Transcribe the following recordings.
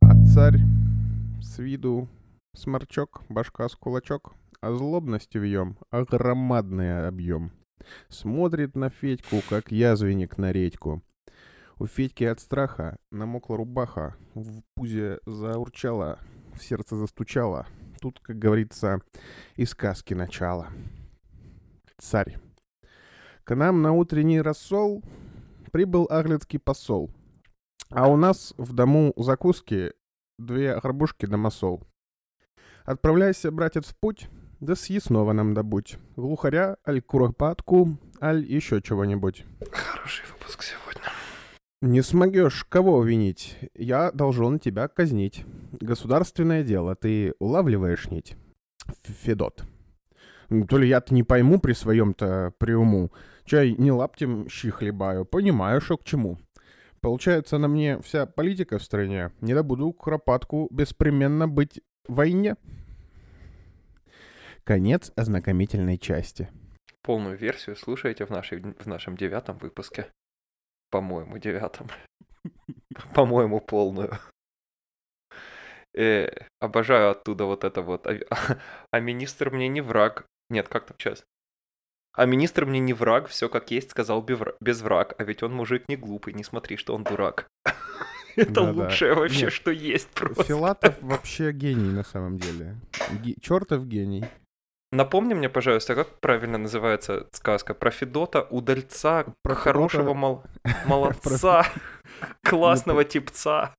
А царь с виду сморчок, башка с кулачок, а злобности в ем огромадный объем. Смотрит на Федьку, как язвенник на редьку. У Федьки от страха намокла рубаха, в пузе заурчала, в сердце застучало. Тут, как говорится, и сказки начало. Царь. К нам на утренний рассол прибыл аглицкий посол. А у нас в дому закуски две горбушки да масол. Отправляйся, братец, в путь, да съестного нам добудь. Глухаря, аль куропатку, аль еще чего-нибудь. Хороший выпуск сегодня. Не смогешь кого винить, я должен тебя казнить. Государственное дело, ты улавливаешь нить? Федот. То ли я-то не пойму при своем-то приуму. Чай не лаптем щи хлебаю, понимаю, что к чему. Получается, на мне вся политика в стране. Не добуду куропатку беспременно быть в войне. Конец ознакомительной части. Полную версию слушайте в, нашей, в нашем девятом выпуске. По-моему, девятом. По-моему, полную. Э, обожаю оттуда вот это вот. А, а министр мне не враг. Нет, как там сейчас? А министр мне не враг, все как есть, сказал без враг. А ведь он мужик не глупый, не смотри, что он дурак. Это лучшее вообще, Нет, что есть просто. Филатов вообще гений на самом деле. Ге- Чертов гений. Напомни мне, пожалуйста, как правильно называется сказка? Про Федота, удальца, Про хорошего Федота- мол- молодца, классного типца,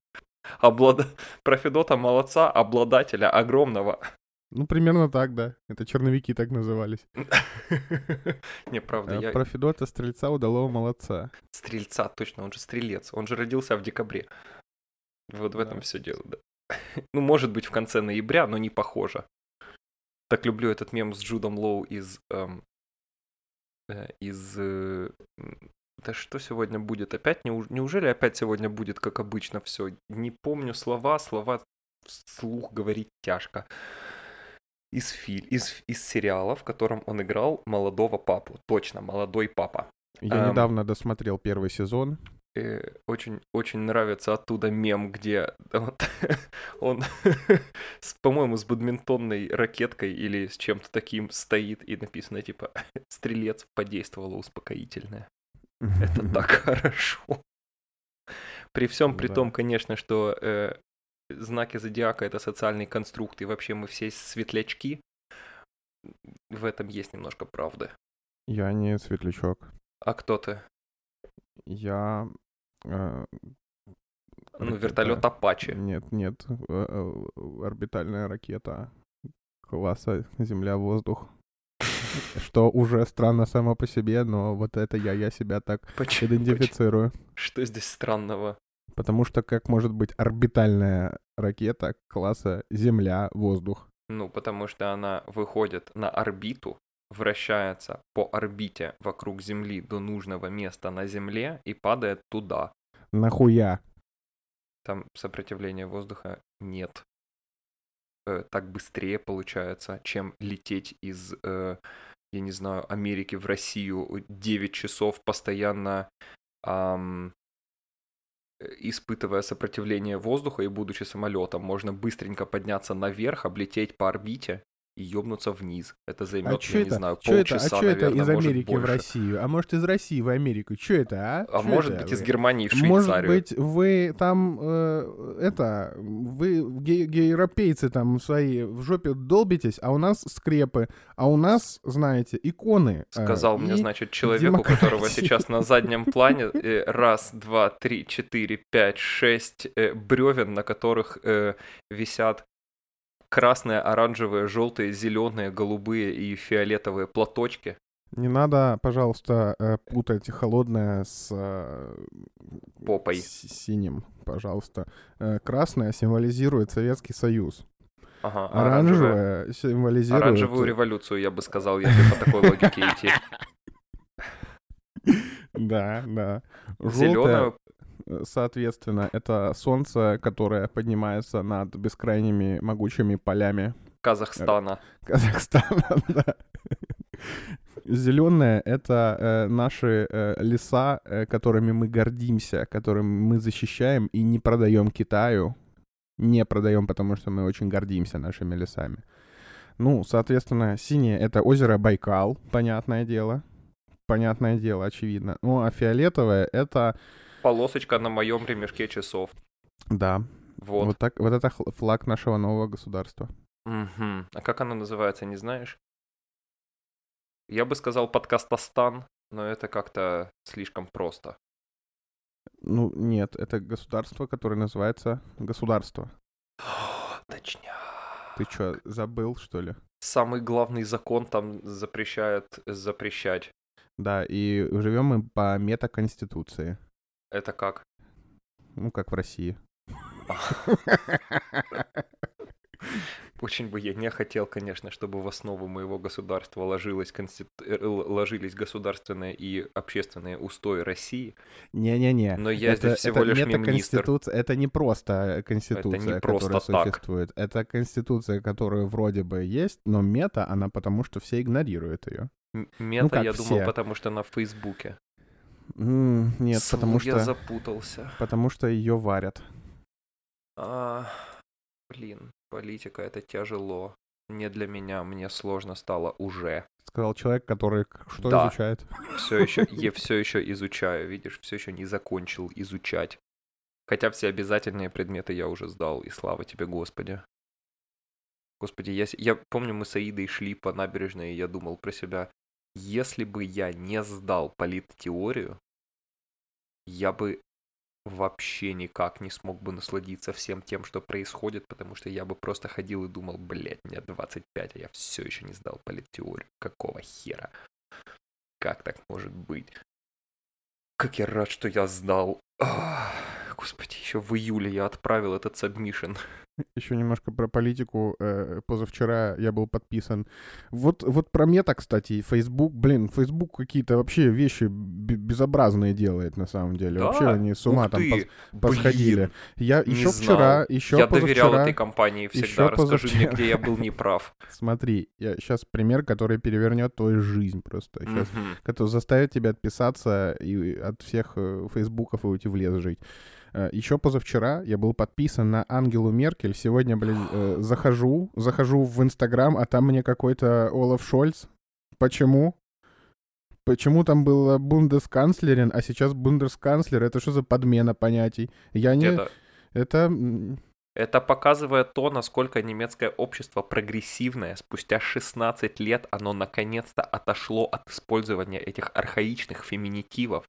облада... про Федота молодца, обладателя огромного. Ну, примерно так, да. Это черновики так назывались. Не, правда, А я Про Федота Стрельца удалого молодца. стрельца, точно, он же стрелец, он же родился в декабре. Вот в этом все дело, да. Ну, может быть, в конце ноября, но не похоже. Так люблю этот мем с Джудом Лоу из... эм, э, из... э, да что сегодня будет? Опять? Неуж- Неужели опять сегодня будет, как обычно, все? Не помню слова, слова вслух говорить тяжко. Из, филь... из, из сериала, в котором он играл молодого папу. Точно, молодой папа. Я Ам. недавно досмотрел первый сезон. э, очень, очень нравится оттуда мем, где вот он, по-моему, с бадминтонной ракеткой или с чем-то таким стоит и написано типа «Стрелец подействовало успокоительное». Это так хорошо. При всем при Да. том, конечно, что э, знаки зодиака это социальный конструкт, и вообще мы все светлячки. В этом есть немножко правды. Я не светлячок. А кто ты? Я... э, Ну, вертолет Апачи. Нет, нет. э, э, Орбитальная ракета класса Земля-воздух. Что уже странно само по себе, но вот это я, я себя так идентифицирую. Что здесь странного? Потому что как может быть орбитальная ракета класса Земля-воздух? Ну, потому что она выходит на орбиту, вращается по орбите вокруг Земли до нужного места на Земле и падает туда. Нахуя? Там сопротивления воздуха нет. Э, так быстрее получается, чем лететь из, э, я не знаю, Америки в Россию 9 часов постоянно ам, э, испытывая сопротивление воздуха и будучи самолетом, можно быстренько подняться наверх, облететь по орбите и ёбнуться вниз. Это А займет, чё я не это? знаю, Чё это? А полчаса, чё это из может, Америки в. Россию? А может из России в Америку? Чё это, а? А Чё может это быть из? Германии в Может Швейцарию. быть, вы там, э, это, вы, ге- там свои в жопе долбитесь, а у нас скрепы, а у нас, знаете, иконы. э, Сказал мне, значит, человек, у которого сейчас на заднем плане э, раз, два, три, четыре, пять, шесть э, бревен, на которых э, висят красные, оранжевые, желтые, зеленые, голубые и фиолетовые платочки. Не надо, пожалуйста, э, путать холодное с э, Попой. с синим, пожалуйста. Э, Красное символизирует Советский Союз. Ага, оранжевая. Оранжевое символизирует... Оранжевую революцию, я бы сказал, если по такой логике идти. Да, да. Э, соответственно, это солнце, которое поднимается над бескрайними могучими полями Казахстана. Казахстана, да. Зеленое — это э, наши э, леса, э, которыми мы гордимся, которыми мы защищаем и не продаем Китаю. Не продаем, потому что мы очень гордимся нашими лесами. Ну, соответственно, синее — это озеро Байкал, понятное дело. Понятное дело, очевидно. Ну, а фиолетовое — это... Полосочка на моем ремешке часов. Да. Вот. Вот, так, вот это флаг нашего нового государства. Мгм. А как оно называется, не знаешь? Я бы сказал подкастостан, но это как-то слишком просто. Ну, нет, это государство, которое называется государство. Точня. Ты что, забыл, что ли? Самый главный закон там запрещает запрещать. Да, и живем мы по метаконституции. Это как? Ну, как в России. Очень бы я не хотел, конечно, чтобы в основу моего государства ложилось конститу... э, ложились государственные и общественные устои России. Не-не-не. Но я это, здесь всего это лишь мемнистр. метаконституция- Это не просто конституция, просто которая так. существует. Это конституция, которая вроде бы есть, но мета, она потому что все игнорируют ее. М- Мета, как я думал, все. потому что на Фейсбуке. Нет, Слу, потому Я что, запутался. потому что ее варят. А, блин, политика это тяжело. Не для меня, мне сложно стало уже. Сказал человек, который что Да. изучает. Все еще, я все еще изучаю, видишь, все еще не закончил изучать. Хотя все обязательные предметы я уже сдал, и слава тебе, Господи. Господи, я, с- я помню, мы с Аидой шли по набережной, и я думал про себя, если бы я не сдал политтеорию, я бы вообще никак не смог бы насладиться всем тем, что происходит, потому что я бы просто ходил и думал, блядь, мне 25, а я все еще не сдал политтеорию. Какого хера? Как так может быть? Как я рад, что я сдал. Ах, Господи, еще в июле я отправил этот submission. Еще немножко про политику. Э, Позавчера я был подписан. Вот, вот про Meta, кстати, Facebook, блин, Facebook какие-то вообще вещи безобразные делает на самом деле. вообще Да? они с ума Ух там ты, пос- посходили. Я не еще знал. вчера, еще я доверял позавчера... этой компании всегда. еще Расскажи мне, позавчера. где я был неправ. Смотри, я сейчас пример, который перевернет твою жизнь просто. Сейчас Мгм. который заставит тебя отписаться и от всех э, фейсбуков и уйти в лес жить. Еще позавчера я был подписан на Ангелу Меркель. Сегодня, блин, э, захожу, захожу в Инстаграм, а там мне какой-то Олаф Шольц. Почему? Почему там было бундесканцлерин, а сейчас бундесканцлер? Это что за подмена понятий? Я не... Это, Это... это показывает то, насколько немецкое общество прогрессивное. Спустя 16 лет оно наконец-то отошло от использования этих архаичных феминитивов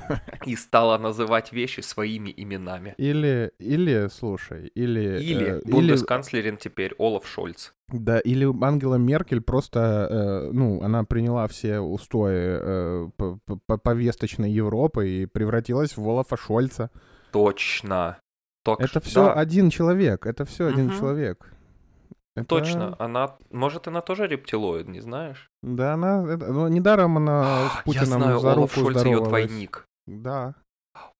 и стало называть вещи своими именами. Или, или, слушай, или... Или э, бундесканцлерин теперь Олаф Шольц. Да, или Ангела Меркель просто, э, ну, она приняла все устои э, по- по- по- повесточной Европы и превратилась в Олафа Шольца. Точно. Так Это все да, один человек, это все один Мгм. человек. Это- Точно. Она, может, она тоже рептилоид, не знаешь? Да, она, это- ну, недаром она с Я Путиным знаю, за Олаф руку Шольц ее двойник. Да,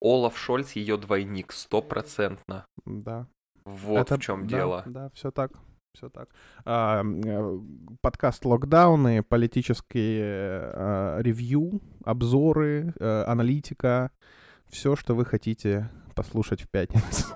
Олаф Шольц ее двойник, стопроцентно. да. Вот Это- в чем да, дело. Да, все так. Все так. А, э, подкаст «Локдауны», политические э, ревью, обзоры, э, аналитика. Все, что вы хотите послушать в пятницу.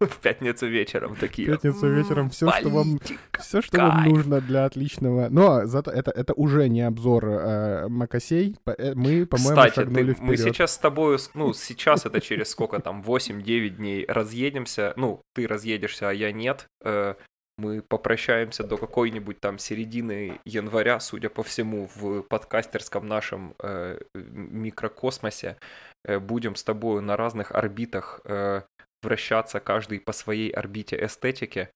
В пятницу вечером В такие. пятницу вечером все, что вам все, что вам нужно для отличного. Но зато это, это уже не обзор э, Макосей. Э, Мы, по-моему, Кстати, шагнули ты- мы сейчас с тобой, ну, сейчас это через сколько там, 8-9 дней разъедемся. Ну, ты разъедешься, а я нет. Э, Мы попрощаемся до какой-нибудь там середины января, судя по всему, в подкастерском нашем э, микрокосмосе. Э, Будем с тобой на разных орбитах э, вращаться, каждый по своей орбите эстетики.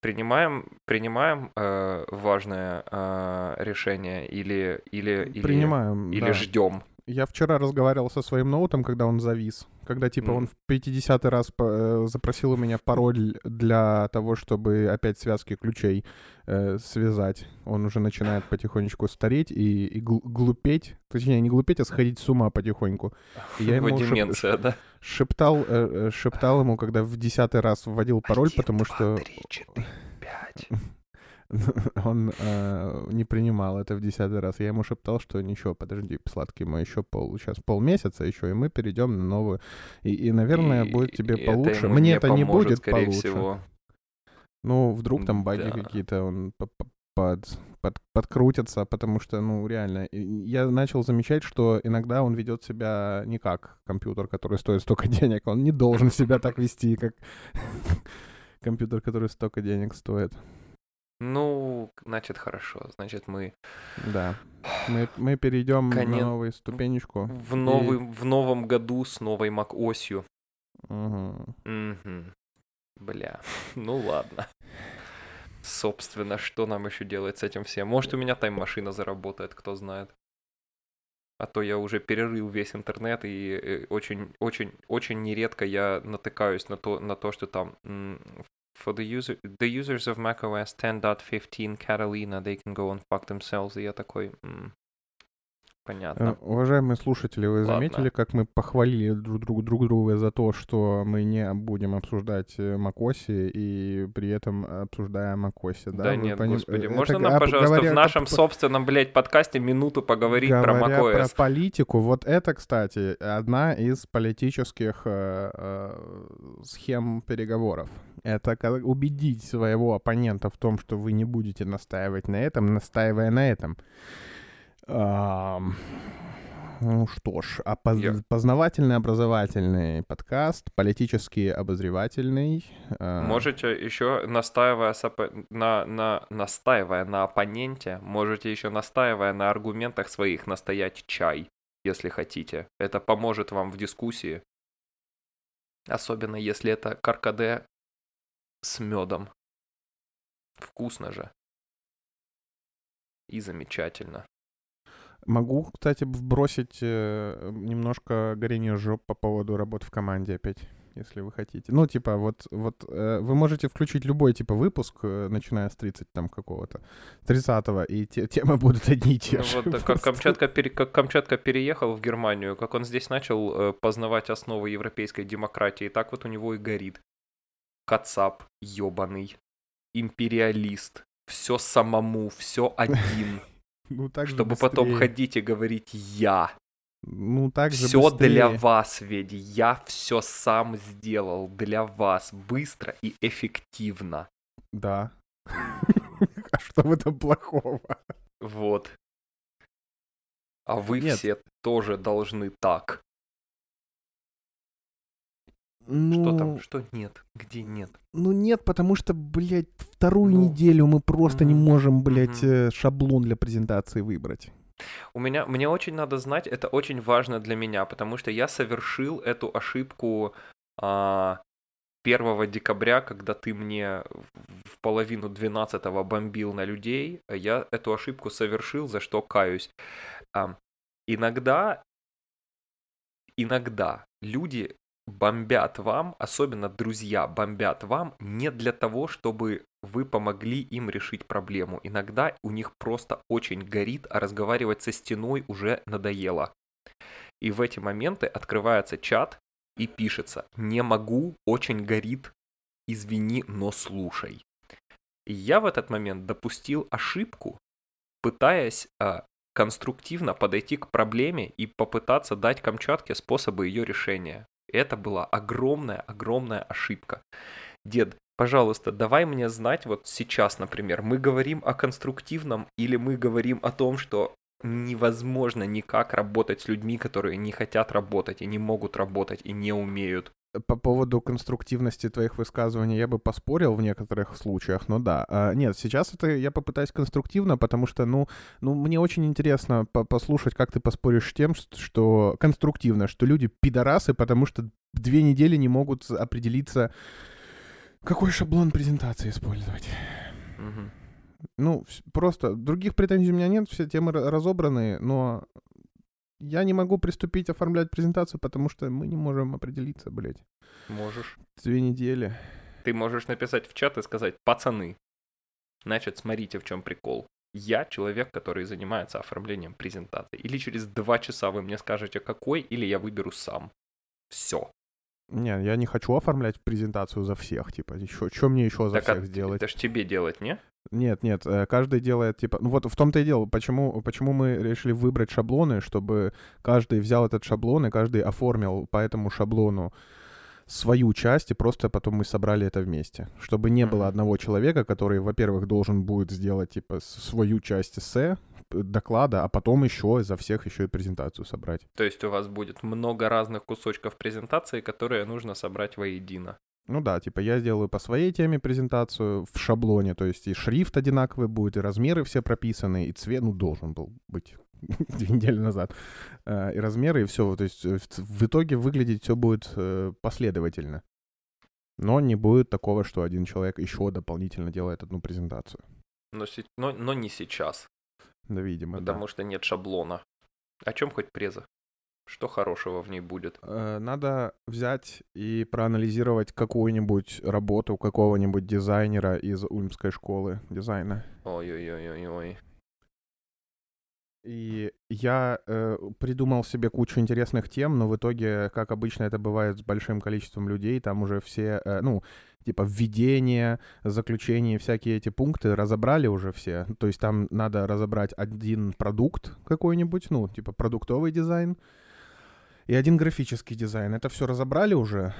Принимаем, принимаем э, важное э, решение или, или, или, Принимаем, или да. ждем? Я вчера разговаривал со своим ноутом, когда он завис. Когда, типа, Мгм. он в 50 раз по- э, запросил у меня пароль для того, чтобы опять связки ключей э, связать. Он уже начинает потихонечку стареть и, и гл- глупеть. Точнее, не глупеть, а сходить с ума потихоньку. И я ему шеп- деменция, да? шептал, э, э, шептал ему, когда в десятый раз вводил пароль, Один, потому два, что... три, четыре, пять. он э, не принимал это в десятый раз. Я ему шептал, что ничего, подожди, сладкий мой, еще пол, сейчас полмесяца еще, и мы перейдем на новую. И, и наверное, И- будет тебе и это получше. ему Мне не это не будет получше. всего. Ну, вдруг там баги Да. какие-то, он по- по- под, под- подкрутится, потому что, ну, реально, я начал замечать, что иногда он ведет себя не как компьютер, который стоит столько денег. Он не должен себя так вести, как компьютер, который столько денег стоит. Ну, значит, хорошо. Значит, мы Да. Мы, мы перейдем Конец- на новую ступенечку. в, новый, в новом году с новой Mac-осью. Мгм. Мгм. Бля, ну ладно. Собственно, что нам еще делать с этим всем? Может, у меня тайм-машина заработает, кто знает. А то я уже перерыл весь интернет, и э, очень, очень, очень нередко я натыкаюсь на то, на то, что там for the user, the users of macOS 10.15 Catalina, they can go and fuck themselves. И я такой, м, Э, понятно. Уважаемые слушатели, вы Ладно. заметили, как мы похвалили друг, друг, друг друга за то, что мы не будем обсуждать э, Макоси и при этом обсуждаем Макоси, да? Да, Вы нет, поним- господи. э, Можно это нам, а, пожалуйста, говоря- в нашем это собственном, блядь, подкасте минуту поговорить про Говоря macOS? про политику, вот это, кстати, одна из политических э, э, схем переговоров. Это убедить своего оппонента в том, что вы не будете настаивать на этом, настаивая на этом. Ну что ж, а поз- Я- познавательный образовательный подкаст, политически обозревательный. э, Можете еще, настаивая с оппо- на, на, настаивая на оппоненте, можете еще настаивая на аргументах своих настоять чай, если хотите. Это поможет вам в дискуссии. Особенно если это каркаде с медом. Вкусно же. И замечательно. Могу, кстати, вбросить э, немножко горение жоп по поводу работы в команде опять, если вы хотите. Ну, типа, вот, вот э, вы можете включить любой, типа, выпуск, э, начиная с 30 там какого-то, 30-го, и те, темы будут одни и те Ну же. вот да, как Просто. Камчатка, пере- как Камчатка переехал в Германию, как он здесь начал э, познавать основы европейской демократии, так вот у него и горит. Кацап ебаный, империалист, все самому, все один, Ну, так чтобы потом быстрее. ходить и говорить «я». Ну, так же Все для вас, Веди, я все сам сделал для вас, быстро и эффективно. Да. А что в этом плохого? Вот. А вы Нет. все тоже должны так. Ну, Что там? Что нет? Где нет? Ну нет, потому что, блядь, вторую Ну, неделю мы просто не мгм, можем, блядь, э, шаблон для презентации выбрать. У меня, мне очень надо знать, это очень важно для меня, потому что я совершил эту ошибку а, 1 декабря, когда ты мне в- в половину 12 бомбил на людей. Я эту ошибку совершил, за что каюсь. А, иногда, иногда люди бомбят вам, особенно друзья бомбят вам не для того, чтобы вы помогли им решить проблему. Иногда у них просто очень горит, а разговаривать со стеной уже надоело. И в эти моменты открывается чат и пишется «Не могу, очень горит, извини, но слушай». И я в этот момент допустил ошибку, пытаясь а, конструктивно подойти к проблеме и попытаться дать Камчатке способы ее решения. Это была огромная-огромная ошибка. Дед, пожалуйста, давай мне знать вот сейчас, например, мы говорим о конструктивном или мы говорим о том, что невозможно никак работать с людьми, которые не хотят работать и не могут работать и не умеют. По поводу конструктивности твоих высказываний я бы поспорил в некоторых случаях, но да. А, нет, сейчас это я попытаюсь конструктивно, потому что, ну, ну мне очень интересно по- послушать, как ты поспоришь с тем, что конструктивно, что люди пидорасы, потому что две недели не могут определиться, какой шаблон презентации использовать. Мгм. Ну, просто других претензий у меня нет, все темы ра- разобраны, но я не могу приступить оформлять презентацию, потому что мы не можем определиться, блядь. Можешь. Две недели. Ты можешь написать в чат и сказать, пацаны, значит, смотрите, в чем прикол. Я человек, который занимается оформлением презентации. Или через два часа вы мне скажете, какой, или я выберу сам. Все. Не, я не хочу оформлять презентацию за всех, типа, еще, что мне еще за Так а всех сделать? это ж тебе делать, не? Нет, нет, э, каждый делает, типа... Ну вот в том-то и дело, почему, почему мы решили выбрать шаблоны, чтобы каждый взял этот шаблон и каждый оформил по этому шаблону свою часть, и просто потом мы собрали это вместе. Чтобы не было одного человека, который, во-первых, должен будет сделать, типа, свою часть эссе, доклада, а потом еще за всех еще и презентацию собрать. То есть у вас будет много разных кусочков презентации, которые нужно собрать воедино. Ну да, типа я сделаю по своей теме презентацию в шаблоне, то есть и шрифт одинаковый будет, и размеры все прописаны, и цвет, ну, должен был быть две недели назад, э, и размеры, и все. То есть э, в итоге выглядеть все будет э, последовательно. Но не будет такого, что один человек еще дополнительно делает одну презентацию. Но, но, но не сейчас. Да, видимо, Потому да. что нет шаблона. О чем хоть преза? Что хорошего в ней будет? Э, надо взять и проанализировать какую-нибудь работу какого-нибудь дизайнера из Ульмской школы дизайна. Ой-ой-ой-ой-ой. И я э, придумал себе кучу интересных тем, но в итоге, как обычно это бывает с большим количеством людей, там уже все, э, ну, типа введение, заключение, всякие эти пункты разобрали уже все. То есть там надо разобрать один продукт какой-нибудь, ну, типа продуктовый дизайн, и один графический дизайн. Это все разобрали уже,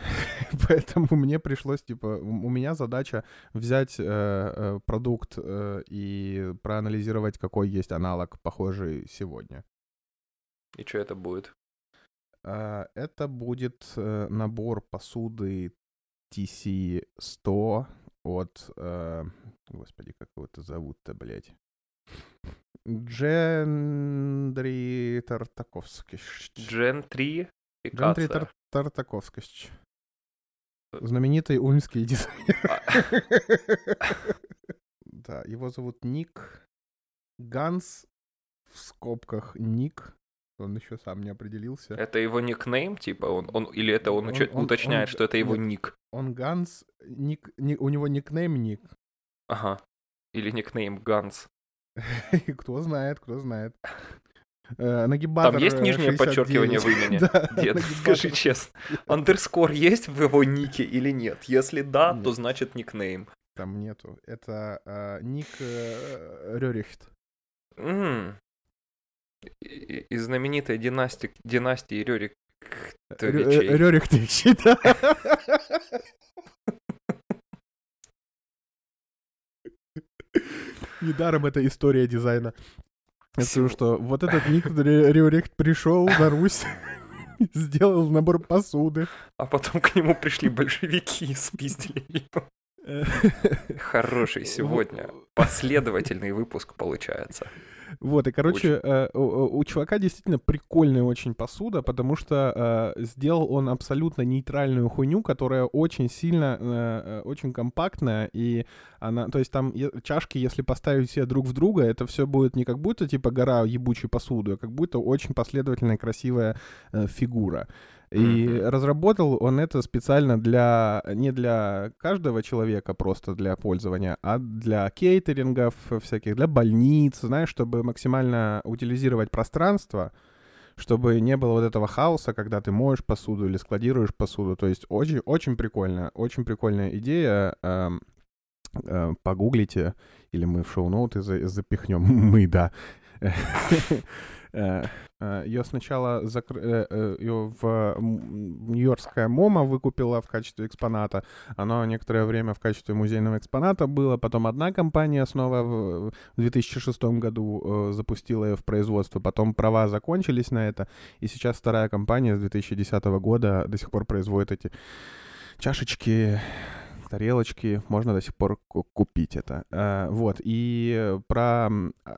поэтому мне пришлось, типа, у меня задача взять э, э, продукт э, и проанализировать, какой есть аналог похожий сегодня. И что это будет? Э, это будет э, набор посуды TC100 от... Господи, как его это зовут-то, блядь? Джендри Тартаковский. Джентри Джентри Тар Тартаковский. Знаменитый ульмский дизайнер. Да, его зовут Ник Ганс, в скобках Ник. Он еще сам не определился. Это его никнейм, типа, он, он или это он, он, он уточняет, он, что это его нет, ник? Он Ганс, ник, ник, у него никнейм Ник. Ага. Или никнейм Ганс. кто знает, кто знает. Э, нагибатор Там есть нижнее 69. подчеркивание в имени? да, Дед, скажи честно. Андерскор есть в его нике или нет? Если да, нет. то значит никнейм. Там нету. Это э, ник э, Рерихт. Mm. Из знаменитой династии, династии Рерих. Рерихтовичей, да. Недаром это история дизайна. Я скажу, что вот этот Ник Риорехт пришел на Русь, сделал набор посуды. А потом к нему пришли большевики и спиздили его. Хороший сегодня последовательный выпуск получается. Вот, и, короче, э, у, у чувака действительно прикольная очень посуда, потому что э, сделал он абсолютно нейтральную хуйню, которая очень сильно, э, очень компактная, и она, то есть там чашки, если поставить все друг в друга, это все будет не как будто, типа, гора ебучей посуды, а как будто очень последовательная, красивая э, фигура. И mm-hmm. разработал он это специально для не для каждого человека просто для пользования, а для кейтерингов всяких, для больниц, знаешь, чтобы максимально утилизировать пространство, чтобы не было вот этого хаоса, когда ты моешь посуду или складируешь посуду. То есть очень, очень прикольно, очень прикольная идея. Э, э, погуглите, или мы в шоу-ноуты запихнем, мы, да. Э, э, ее сначала закр... Э, ее в Нью-Йоркская МОМА выкупила в качестве экспоната. Оно некоторое время в качестве музейного экспоната было. Потом одна компания снова в 2006 году запустила ее в производство. Потом права закончились на это. И сейчас вторая компания с 2010 года до сих пор производит эти чашечки тарелочки, можно до сих пор купить это. А, вот, и про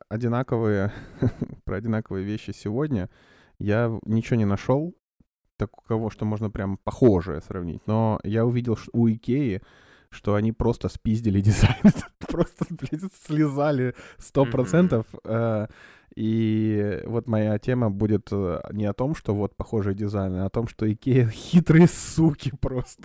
одинаковые, про одинаковые вещи сегодня я ничего не нашел, такого, что можно прям похожее сравнить, но я увидел что у Икеи, что они просто спиздили дизайн, просто, блядь, слизали 100%. Mm-hmm. И вот моя тема будет э, не о том, что вот похожий дизайн, а о том, что Икея хитрые суки просто.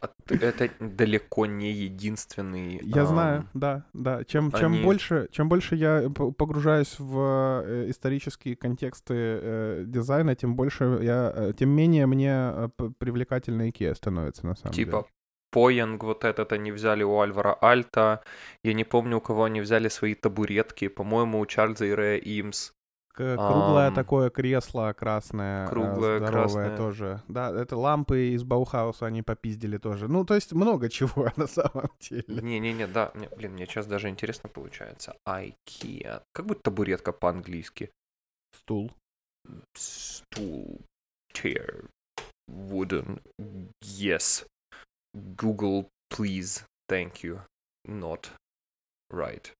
А это далеко не единственный. Я знаю, да, да. Чем, они... чем, больше, чем больше я погружаюсь в э, исторические контексты э, дизайна, тем больше я, тем менее мне привлекательна Икея становится на самом типа, деле. Типа Poäng вот этот они взяли у Алвара Аалто. Я не помню, у кого они взяли свои табуретки. По-моему, у Чарльза и Рэя Имс. Круглое Ам, такое кресло красное, э, круглое, здоровое красное. тоже. Да, это лампы из Баухауса они попиздили тоже. Ну, то есть много чего на самом деле. Не-не-не, да, мне, блин, мне сейчас даже интересно получается. IKEA. Как будет табуретка по-английски? Стул. Stool, chair, wooden, yes. Google, please, thank you. Not right.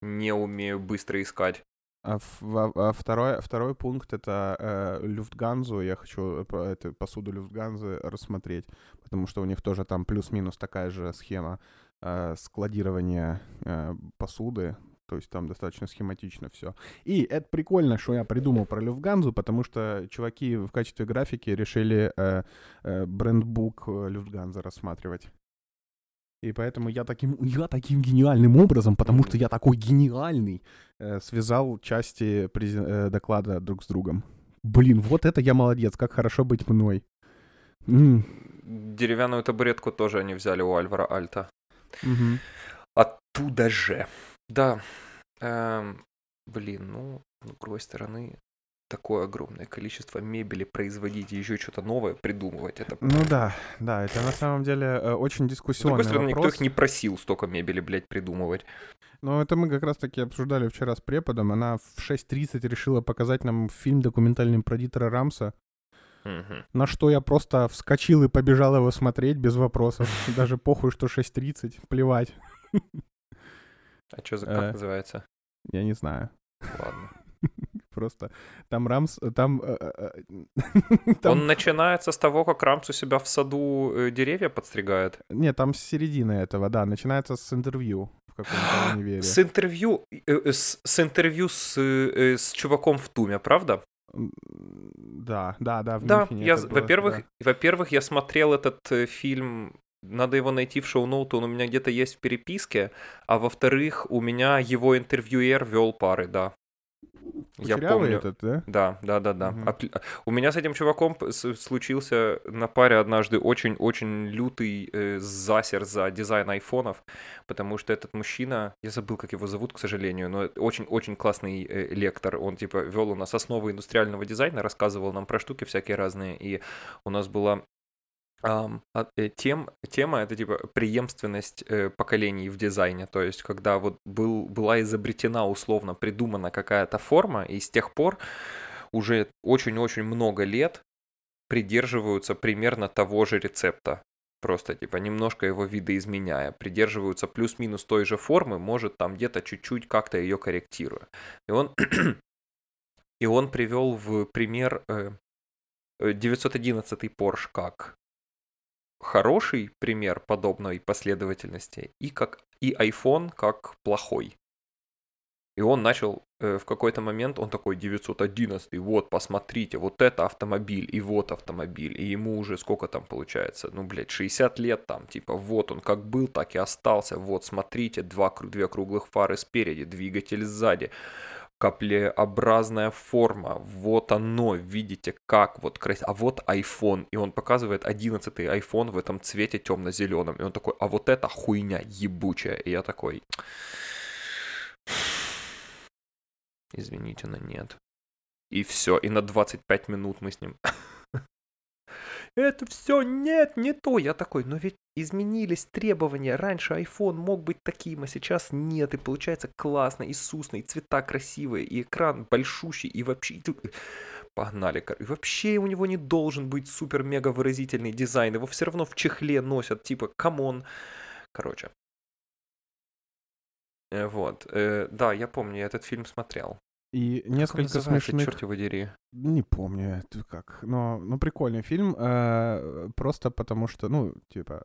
Не умею быстро искать. А, а- второй, второй пункт это э, Люфтганзу. Я хочу э, эту посуду Люфтганзы рассмотреть, потому что у них тоже там плюс-минус такая же схема э, складирования э, посуды. То есть там достаточно схематично все. И это прикольно, что я придумал про Люфтганзу, потому что чуваки в качестве графики решили э, э, брендбук э, Люфтганза рассматривать. И поэтому я таким, я таким гениальным образом, потому что я такой гениальный, э, связал части презен- э, доклада друг с другом. Блин, вот это я молодец, как хорошо быть мной. М, Деревянную табуретку тоже они взяли у Альвара Альта. мгм. Оттуда же. Да. Эм, блин, ну, с другой стороны, такое огромное количество мебели производить и еще что-то новое придумывать, это... Ну да, да, это на самом деле э, очень С дискуссионный другой стороны, никто вопрос. их не просил столько мебели, блядь, придумывать. Но это мы как раз-таки обсуждали вчера с преподом. Она в 6.30 решила показать нам фильм документальный про Дитера Рамса, Мгм. на что я просто вскочил и побежал его смотреть без вопросов. Даже похуй, что 6.30, плевать. А что за... Э. Как называется? Я не знаю. Ладно. Просто там Рамс, там... э, э, э, там- Он начинается с того, как Рамс у себя в саду э, деревья подстригает. Нет, там с середины этого, да, начинается с интервью в каком-то универе. С интервью, э, э, с, с интервью с, э, с чуваком в Туме, правда? Да, да, да, в Да, Мюнхене я, во-первых, да. во-первых, я смотрел этот э, фильм, надо его найти в шоу-ноуту, он у меня где-то есть в переписке, а во-вторых, у меня его интервьюер вел пары, да. Я Кучерявый помню. этот, да? Да, да, да, да. Мгм. Опл- У меня с этим чуваком случился на паре однажды очень-очень лютый э, засер за дизайн айфонов, потому что этот мужчина, я забыл, как его зовут, к сожалению, но очень-очень классный э, лектор. Он типа вел у нас основы индустриального дизайна, рассказывал нам про штуки всякие разные, и у нас была тем, тема это типа преемственность э, поколений в дизайне, то есть когда вот был, была изобретена условно придумана какая-то форма, и с тех пор уже очень-очень много лет придерживаются примерно того же рецепта. Просто типа немножко его видоизменяя, придерживаются плюс-минус той же формы, может там где-то чуть-чуть как-то ее корректируя. И он, и он привел в пример э, э, 911 Porsche как хороший пример подобной последовательности и как и iPhone как плохой. И он начал э, в какой-то момент, он такой 911, вот, посмотрите, вот это автомобиль, и вот автомобиль, и ему уже сколько там получается, ну, блядь, 60 лет там, типа, вот он как был, так и остался, вот, смотрите, два, две круглых фары спереди, двигатель сзади, каплеобразная форма, вот оно, видите, как вот красиво, а вот iPhone, и он показывает 11 iPhone в этом цвете темно-зеленом, и он такой, а вот это хуйня ебучая, и я такой, извините, но нет. И все, и на 25 минут мы с ним это все нет, не то. Я такой, но ведь изменились требования. Раньше iPhone мог быть таким, а сейчас нет. И получается классно, и сусно, и цвета красивые, и экран большущий, и вообще... Погнали. кор- И вообще у него не должен быть супер-мега выразительный дизайн. Его все равно в чехле носят, типа, come on. Короче. Э, Вот. Э, Да, я помню, я этот фильм смотрел. И Как он несколько смешных... черт его дери. Не помню, как. Но, ну, прикольный фильм. э, просто потому что, ну, типа,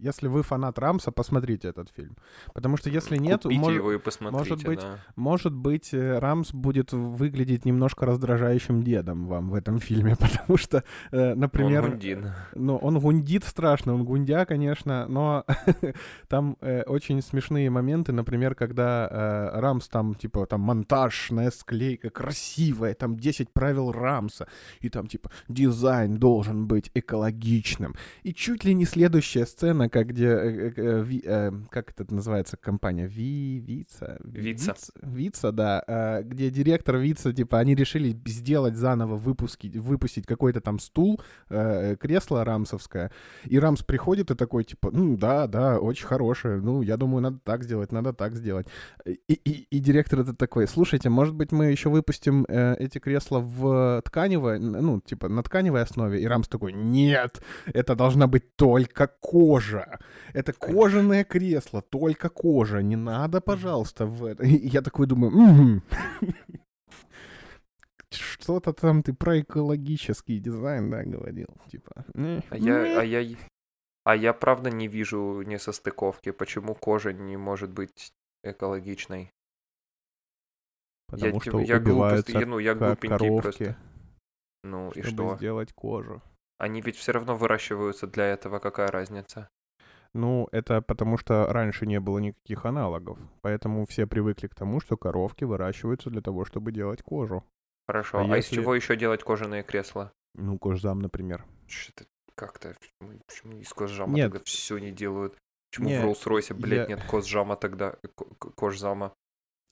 Если вы фанат Рамса, посмотрите этот фильм. Потому что если нет, мож- его и посмотрите, может быть, да. может быть, э, Рамс будет выглядеть немножко раздражающим дедом вам в этом фильме, потому что, э, например, Он гундин. ну, он гундит страшно, он гундя, конечно, но там э, очень смешные моменты, например, когда Рамс там, типа, там монтажная склейка красивая, там 10 правил Рамса, и там, типа, дизайн должен быть экологичным. И чуть ли не следующая сцена, как где, э, э, э, как это называется, компания, Ви, Вица? Вица. Виц- Вица, да, э, где директор Вица, типа, они решили сделать заново, выпустить, выпустить какой-то там стул, кресло рамсовское, и Рамс приходит и такой, типа, ну да, да, очень хорошее, ну я думаю, надо так сделать, надо так сделать. И, и, и директор этот такой, слушайте, может быть мы еще выпустим эти кресла в тканевой, ну типа на тканевой основе, и Рамс такой, нет, это должна быть только кожа, это кожаное кресло, только кожа, не надо, пожалуйста, в это. И я такой думаю. Что-то там ты про экологический дизайн, да, говорил. Типа. «Не, А я, не». а я, и- а я правда не вижу несостыковки. Почему кожа не может быть экологичной? Потому я, что я глупость, убиваются я, ну, я коровки, просто. Ну и чтобы что? сделать кожу. Они ведь все равно выращиваются для этого, какая разница? Ну, это потому что раньше не было никаких аналогов. Поэтому все привыкли к тому, что коровки выращиваются для того, чтобы делать кожу. Хорошо. А А, из если- чего еще делать кожаные кресла? Ну, кожзам, например. Что-то как-то почему, из кожзама Нет. тогда все не делают? Почему Не, в Роллс-Ройсе, блядь, я- нет кожзама тогда, э, ко- ко- кожзама?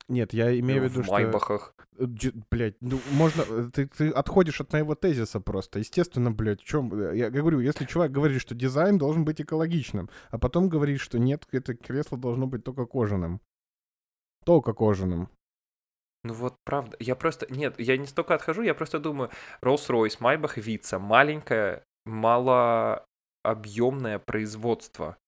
Нет, я имею в виду, в что... Майбахах. Э, Блядь, ну можно... э, Ты, ты отходишь от моего тезиса просто. Естественно, блядь, в чем... Я говорю, если чувак говорит, что дизайн должен быть экологичным, а потом говорит, что нет, это кресло должно быть только кожаным. Только кожаным. Ну вот правда. Я просто... Нет, я не столько отхожу, я просто думаю, Rolls-Royce, Майбах, Вица, маленькое, малообъемное производство.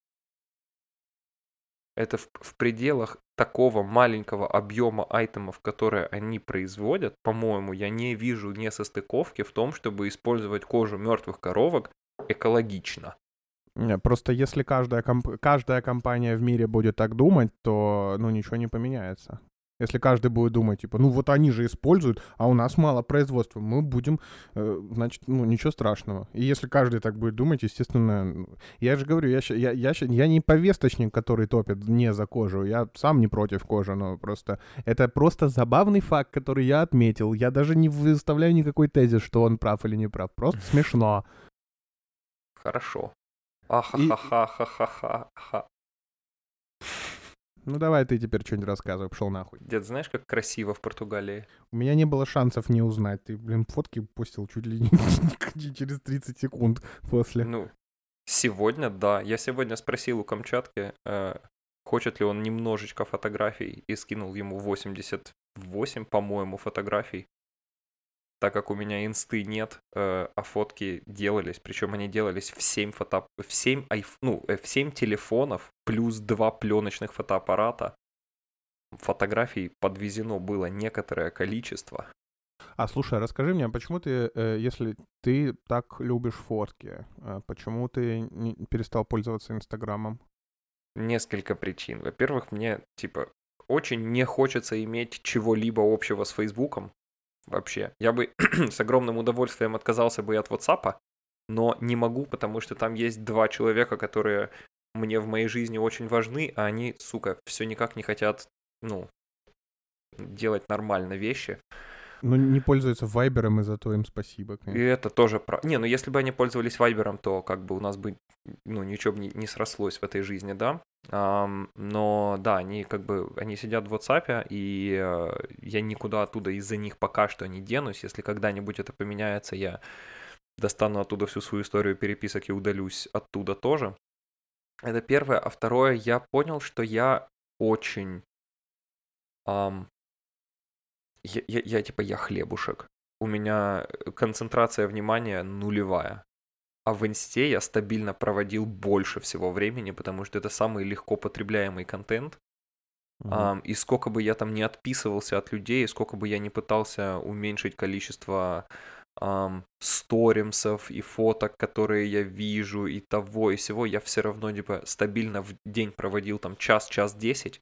Это в, в пределах такого маленького объема айтемов, которые они производят, по-моему, я не вижу несостыковки в том, чтобы использовать кожу мертвых коровок экологично. Просто если каждая, комп- каждая компания в мире будет так думать, то ну ничего не поменяется. Если каждый будет думать, типа, ну вот они же используют, а у нас мало производства, мы будем, э, значит, ну ничего страшного. И если каждый так будет думать, естественно, ну, я же говорю, я, я, я, я не повесточник, который топит не за кожу, я сам не против кожи, но просто это просто забавный факт, который я отметил. Я даже не выставляю никакой тезис, что он прав или не прав, просто смешно. Хорошо. Ахахахахахаха. Ну давай ты теперь что-нибудь рассказывай, пошел нахуй. Дед, знаешь, как красиво в Португалии? У меня не было шансов не узнать. Ты, блин, фотки постил чуть ли не через 30 секунд после. Ну, сегодня, да. Я сегодня спросил у Камчатки, э, хочет ли он немножечко фотографий, и скинул ему 88, по-моему, фотографий. Так как у меня инсты нет, э, а фотки делались, причем они делались в 7 фото... в 7 айф... ну, э, в 7 телефонов плюс 2 пленочных фотоаппарата. Фотографий подвезено было некоторое количество. А слушай, а расскажи мне, а почему ты, э, если ты так любишь фотки, э, почему ты перестал пользоваться Инстаграмом? Несколько причин. Во-первых, мне, типа, очень не хочется иметь чего-либо общего с Фейсбуком. Вообще. Я бы с огромным удовольствием отказался бы и от WhatsApp, но не могу, потому что там есть два человека, которые мне в моей жизни очень важны, а они, сука, все никак не хотят, ну, делать нормально вещи. Ну, не пользуются Вайбером, и зато им спасибо. И конечно. это тоже про... Не, ну если бы они пользовались Вайбером, то как бы у нас бы, ну, ничего бы не, не срослось в этой жизни, да. Ам, но да, они как бы, они сидят в WhatsApp, и э, я никуда оттуда из-за них пока что не денусь. Если когда-нибудь это поменяется, я достану оттуда всю свою историю переписок и удалюсь оттуда тоже. Это первое. А второе, я понял, что я очень... ам, я, я, я типа, я хлебушек. У меня э, концентрация внимания нулевая. А в инсте я стабильно проводил больше всего времени, потому что это самый легко потребляемый контент. Мгм. Ам, и сколько бы я там не отписывался от людей, сколько бы я не пытался уменьшить количество ам, сторимсов и фоток, которые я вижу, и того, и всего, я все равно, типа, стабильно в день проводил там час, час десять.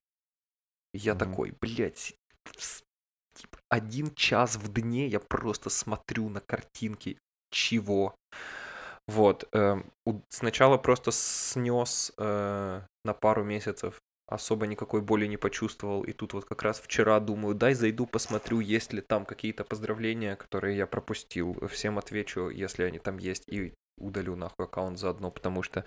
Я Мгм. такой, блядь, один час в дне я просто смотрю на картинки. Чего? Вот. у- сначала просто снес э, на пару месяцев. Особо никакой боли не почувствовал. И тут вот как раз вчера думаю, дай зайду, посмотрю, есть ли там какие-то поздравления, которые я пропустил. Всем отвечу, если они там есть, и удалю нахуй аккаунт заодно, потому что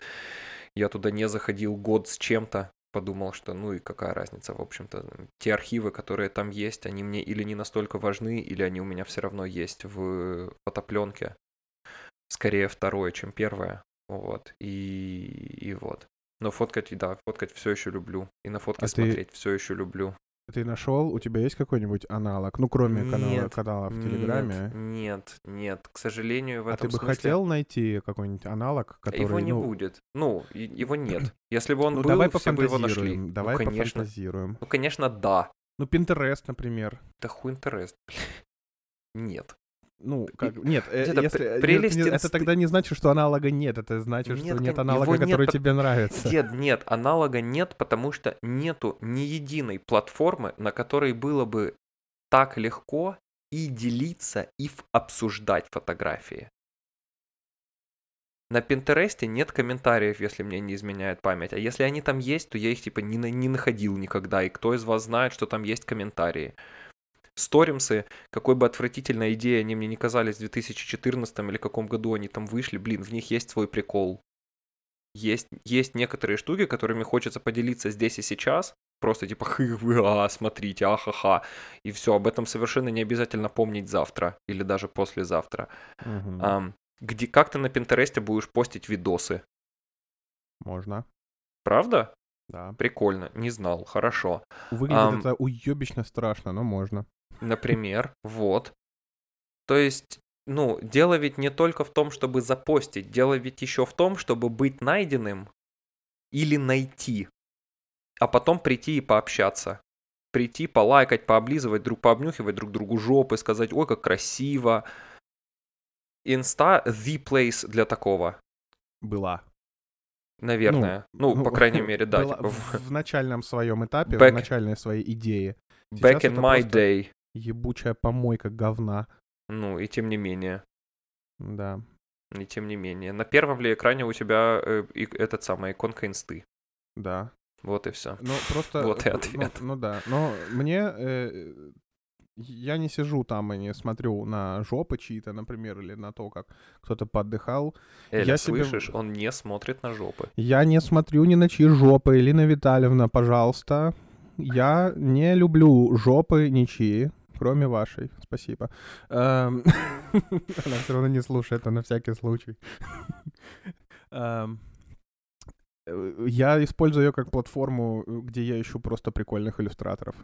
я туда не заходил год с чем-то. Подумал, что ну и какая разница, в общем-то. Те архивы, которые там есть, они мне или не настолько важны, или они у меня все равно есть в фотопленке. Скорее второе, чем первое. Вот. И, и вот. Но фоткать, да, фоткать все еще люблю. И на фотки А ты- смотреть все еще люблю. Ты нашел, у тебя есть какой-нибудь аналог? Ну, кроме канала, Нет, канала в Телеграме. Нет, нет. К сожалению, в А этом ты бы смысле хотел найти какой-нибудь аналог, который... его не ну, будет. Ну, его нет. Если бы он Ну, был, давай все бы его нашли. пофантазируем. Давай ну, конечно. пофантазируем. Ну, конечно, да. Ну, Pinterest, например. Да хуй интерес. Нет. Ну, как... Нет, э, где-то если... пр- нет, прелесть не- это тогда не значит, что аналога нет. Это значит, что Нет, нет кон- аналога, нет, который пот- тебе нравится. Дед, нет, аналога нет, потому что нету ни единой платформы, на которой было бы так легко и делиться, и обсуждать фотографии. На Пинтересте нет комментариев, если мне не изменяет память. А если они там есть, то я их типа не, не находил никогда. И кто из вас знает, что там есть комментарии? Сторимсы, какой бы отвратительной идеей они мне не казались в 2014 или каком году они там вышли, блин, в них есть свой прикол. Есть, есть некоторые штуки, которыми хочется поделиться здесь и сейчас, просто типа хы а, смотрите, ахаха, и все, об этом совершенно не обязательно помнить завтра или даже послезавтра. Мгм. Ам, где, как ты на Пинтересте будешь постить видосы? Можно, Правда? да. Прикольно, не знал, хорошо. Выглядит Ам. это уебищно страшно, но можно. Например, вот. То есть, ну, дело ведь не только в том, чтобы запостить, дело ведь еще в том, чтобы быть найденным или найти, а потом прийти и пообщаться. Прийти, полайкать, пооблизывать, друг пообнюхивать друг другу жопы, сказать, ой, как красиво. Инста the place для такого, Была. наверное. Ну, по крайней мере, да. была типа, в, в- начальном своем этапе, Back- в начальной своей идее. Back Сейчас in это my просто day. Ебучая помойка говна. Ну, и тем не менее. Да. И тем не менее. На первом ли экране у тебя э, и- этот самый иконка инсты? Да. Вот и все. Ну, просто... Вот и э, ну- ответ. Ну, да. Но мне... э, я не сижу там и не смотрю на жопы чьи-то, например, или на то, как кто-то подыхал. Эля, Я себе- слышишь, он не смотрит на жопы. Я не смотрю ни на чьи жопы. Лина Витальевна, пожалуйста. Я не люблю жопы ничьи, кроме вашей. Спасибо. Эм, Она все равно не слушает, а на всякий случай. Эм, э, Я использую ее как платформу, э, где я ищу просто прикольных иллюстраторов.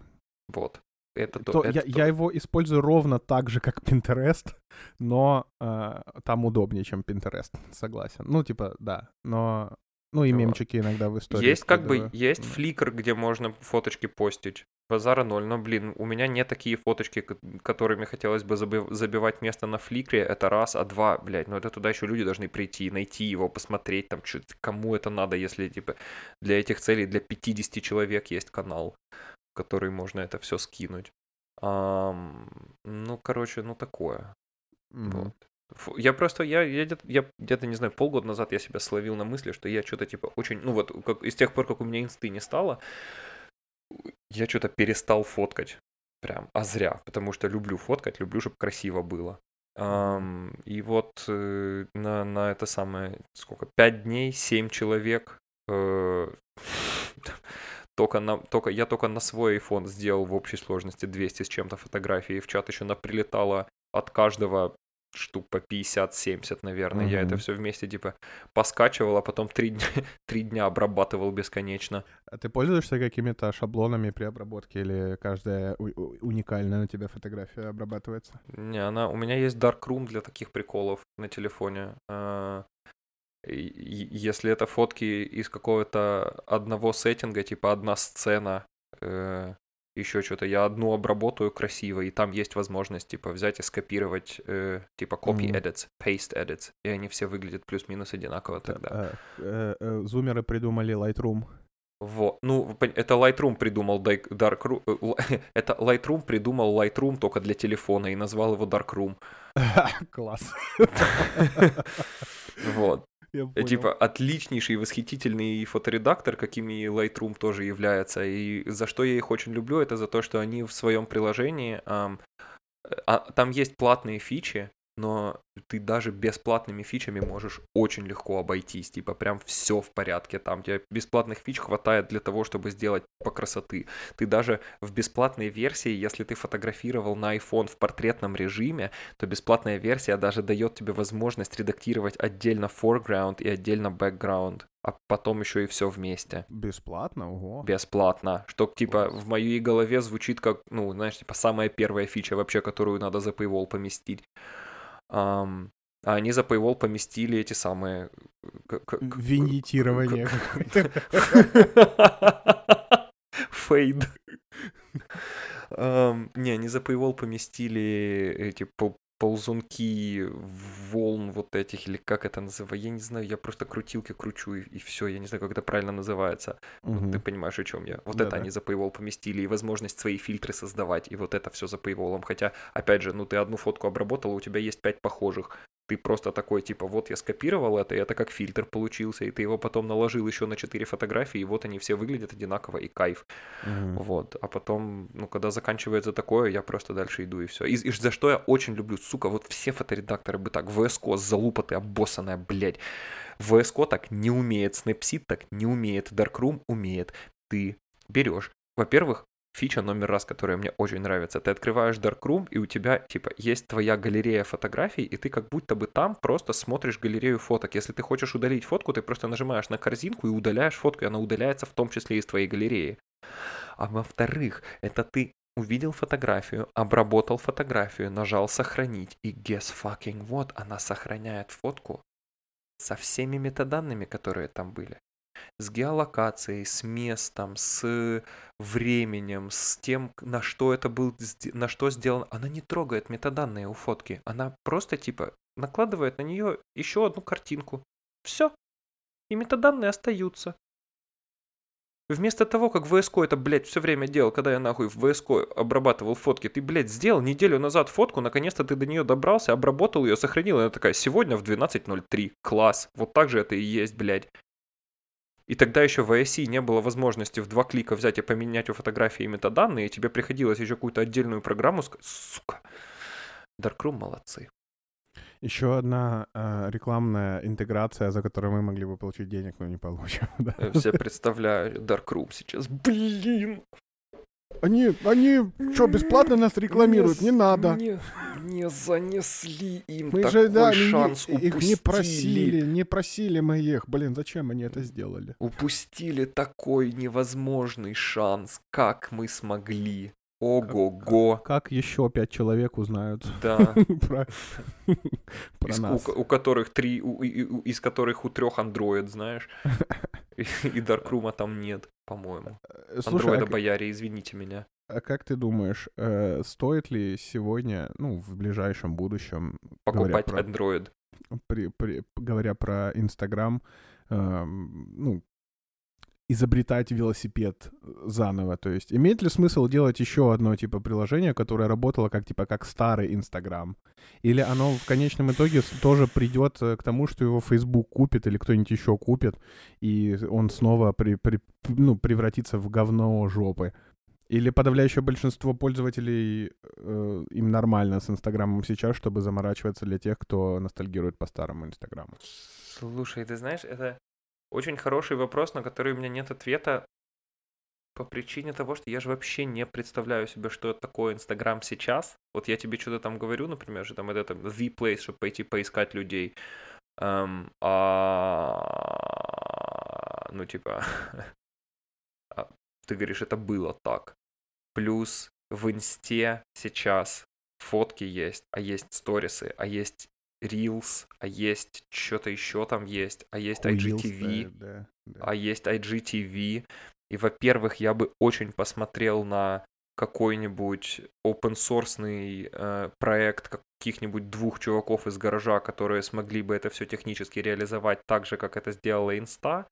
Вот. Это то. То- это я, то. я его использую ровно так же, как Pinterest, но э, там удобнее, чем Pinterest, согласен. Ну, типа, да, но... Ну, и Вот. мемчики иногда в истории Есть как бы, есть Да. фликр, где можно фоточки постить. Базара ноль. Но, блин, у меня не такие фоточки, ко- которыми хотелось бы заби- забивать место на фликре. Это раз, а два, блядь, ну это туда еще люди должны прийти, найти его, посмотреть, там, чё- кому это надо, если, типа, для этих целей, для 50 человек есть канал, в который можно это все скинуть. Ну, короче, ну такое. Вот. Фу, Я просто, я, я где-то, я где-то, не знаю, полгода назад я себя словил на мысли, что я что-то типа очень, ну вот, как, из тех пор, как у меня инсты не стало, я что-то перестал фоткать. Прям, а зря, потому что люблю фоткать, люблю, чтобы красиво было. Ам, и вот э, на, на это самое, сколько, пять дней, семь человек, э, только на, только, я только на свой iPhone сделал в общей сложности 200 с чем-то фотографий, и в чат еще наприлетало от каждого штук по 50-70, наверное. Я это все вместе, типа, поскачивал, а потом три дня, три дня обрабатывал бесконечно. А ты пользуешься какими-то шаблонами при обработке или каждая у- уникальная у тебя фотография обрабатывается? Не, она, у меня есть Darkroom для таких приколов на телефоне. А, Если это фотки из какого-то одного сеттинга, типа одна сцена, э, еще что-то. Я одну обработаю красиво, и там есть возможность, типа, взять и скопировать, э, типа, copy Мгм. edits, paste edits, и они все выглядят плюс-минус одинаково тогда. Э, э, э, Зумеры придумали Lightroom. Вот. Ну, это Lightroom придумал Darkroom. э, Это Lightroom придумал Lightroom только для телефона и назвал его Darkroom. Класс. Вот. Э. Типа отличнейший, восхитительный фоторедактор, какими Lightroom тоже является. И за что я их очень люблю, это за то, что они в своем приложении... ам, э, а, там есть платные фичи, но ты даже бесплатными фичами можешь очень легко обойтись. Типа прям все в порядке. Там тебе бесплатных фич хватает для того, чтобы сделать по красоты. Ты даже в бесплатной версии, если ты фотографировал на iPhone в портретном режиме, то бесплатная версия даже дает тебе возможность редактировать отдельно foreground и отдельно background, а потом еще и все вместе. Бесплатно? Ого. Бесплатно. Что, типа, в моей голове звучит как, ну, знаешь, типа, самая первая фича вообще, которую надо за Paywall поместить. Ам, а они за Paywall поместили эти самые... Виньетирование. Фейд. Не, они за Paywall поместили эти ползунки волн вот этих, или как это называется, я не знаю, я просто крутилки кручу и, все, я не знаю, как это правильно называется. Вот Мгм. ты понимаешь, о чем я. Вот Да-да. это они за Paywall поместили, и возможность свои фильтры создавать, и вот это все за Paywall. Хотя, опять же, ну ты одну фотку обработал, у тебя есть пять похожих. Ты просто такой, типа, вот я скопировал это, и это как фильтр получился, и ты его потом наложил еще на четыре фотографии, и вот они все выглядят одинаково, и кайф. Мгм. Вот. А потом, ну, когда заканчивается такое, я просто дальше иду, и все. И, и за что я очень люблю, сука, вот все фоторедакторы бы так, VS Code залупатый, обоссанная, блядь. VS Code так не умеет, Snapseed так не умеет, Darkroom умеет. Ты берешь, во-первых, фича номер раз, которая мне очень нравится. Ты открываешь Darkroom, и у тебя, типа, есть твоя галерея фотографий, и ты как будто бы там просто смотришь галерею фоток. Если ты хочешь удалить фотку, ты просто нажимаешь на корзинку и удаляешь фотку, и она удаляется в том числе из твоей галереи. А во-вторых, это ты увидел фотографию, обработал фотографию, нажал сохранить, и guess fucking what, она сохраняет фотку со всеми метаданными, которые там были. С геолокацией, с местом, с временем, с тем, на что это был, на что сделано. Она не трогает метаданные у фотки. Она просто типа накладывает на нее еще одну картинку. Все. И метаданные остаются. Вместо того, как Code это, блядь, все время делал, когда я нахуй в Code обрабатывал фотки, ты, блядь, сделал неделю назад фотку, наконец-то ты до нее добрался, обработал ее, сохранил, и она такая, сегодня в 12.03, класс, вот так же это и есть, блядь. И тогда еще в ASI не было возможности в два клика взять и поменять у фотографии метаданные, и тебе приходилось еще какую-то отдельную программу сказать, сука. Darkroom молодцы. Еще одна э, рекламная интеграция, за которую мы могли бы получить денег, но не получим. да. Я все представляю Darkroom сейчас. Блин! Они, они что, бесплатно нас рекламируют? Не надо. Не, не занесли им Мы такой же, да, не- шанс, их не упустили. просили, не просили мы их. Блин, зачем они это сделали? Упустили такой невозможный шанс. Как мы смогли? Ого-го. Как еще пять человек узнают Да. про, про Из, у, нас? ко- у которых три, у- у- из которых у трех андроид, знаешь. И, и Даркрума там нет, по-моему. Э, Андроида а, бояре, извините меня. а как ты думаешь, э, стоит ли сегодня, ну, в ближайшем будущем, Покупать про- при- при- говоря про Инстаграм, эм, ну, изобретать велосипед заново. То есть имеет ли смысл делать еще одно типа приложение, которое работало как типа как старый Инстаграм? Или оно в конечном итоге тоже придет э, к тому, что его Facebook купит или кто-нибудь еще купит, и он снова при, при- ну, превратится в говно жопы? Или подавляющее большинство пользователей э, им нормально с Инстаграмом сейчас, чтобы заморачиваться для тех, кто ностальгирует по старому Инстаграму? Слушай, ты знаешь, это очень хороший вопрос, на который у меня нет ответа по причине того, что я же вообще не представляю себе, что такое Инстаграм сейчас. Вот я тебе что-то там говорю, например, что там это, это The Place, чтобы пойти поискать людей. Эм, а, ну, типа, а, ты говоришь, это было так. Плюс в Инсте сейчас фотки есть, а есть сторисы, а есть Reels, а есть что-то еще там есть, а есть IGTV, Да, да. а есть IGTV. И, во-первых, я бы очень посмотрел на какой-нибудь open source э, проект каких-нибудь двух чуваков из гаража, которые смогли бы это все технически реализовать так же, как это сделала инста.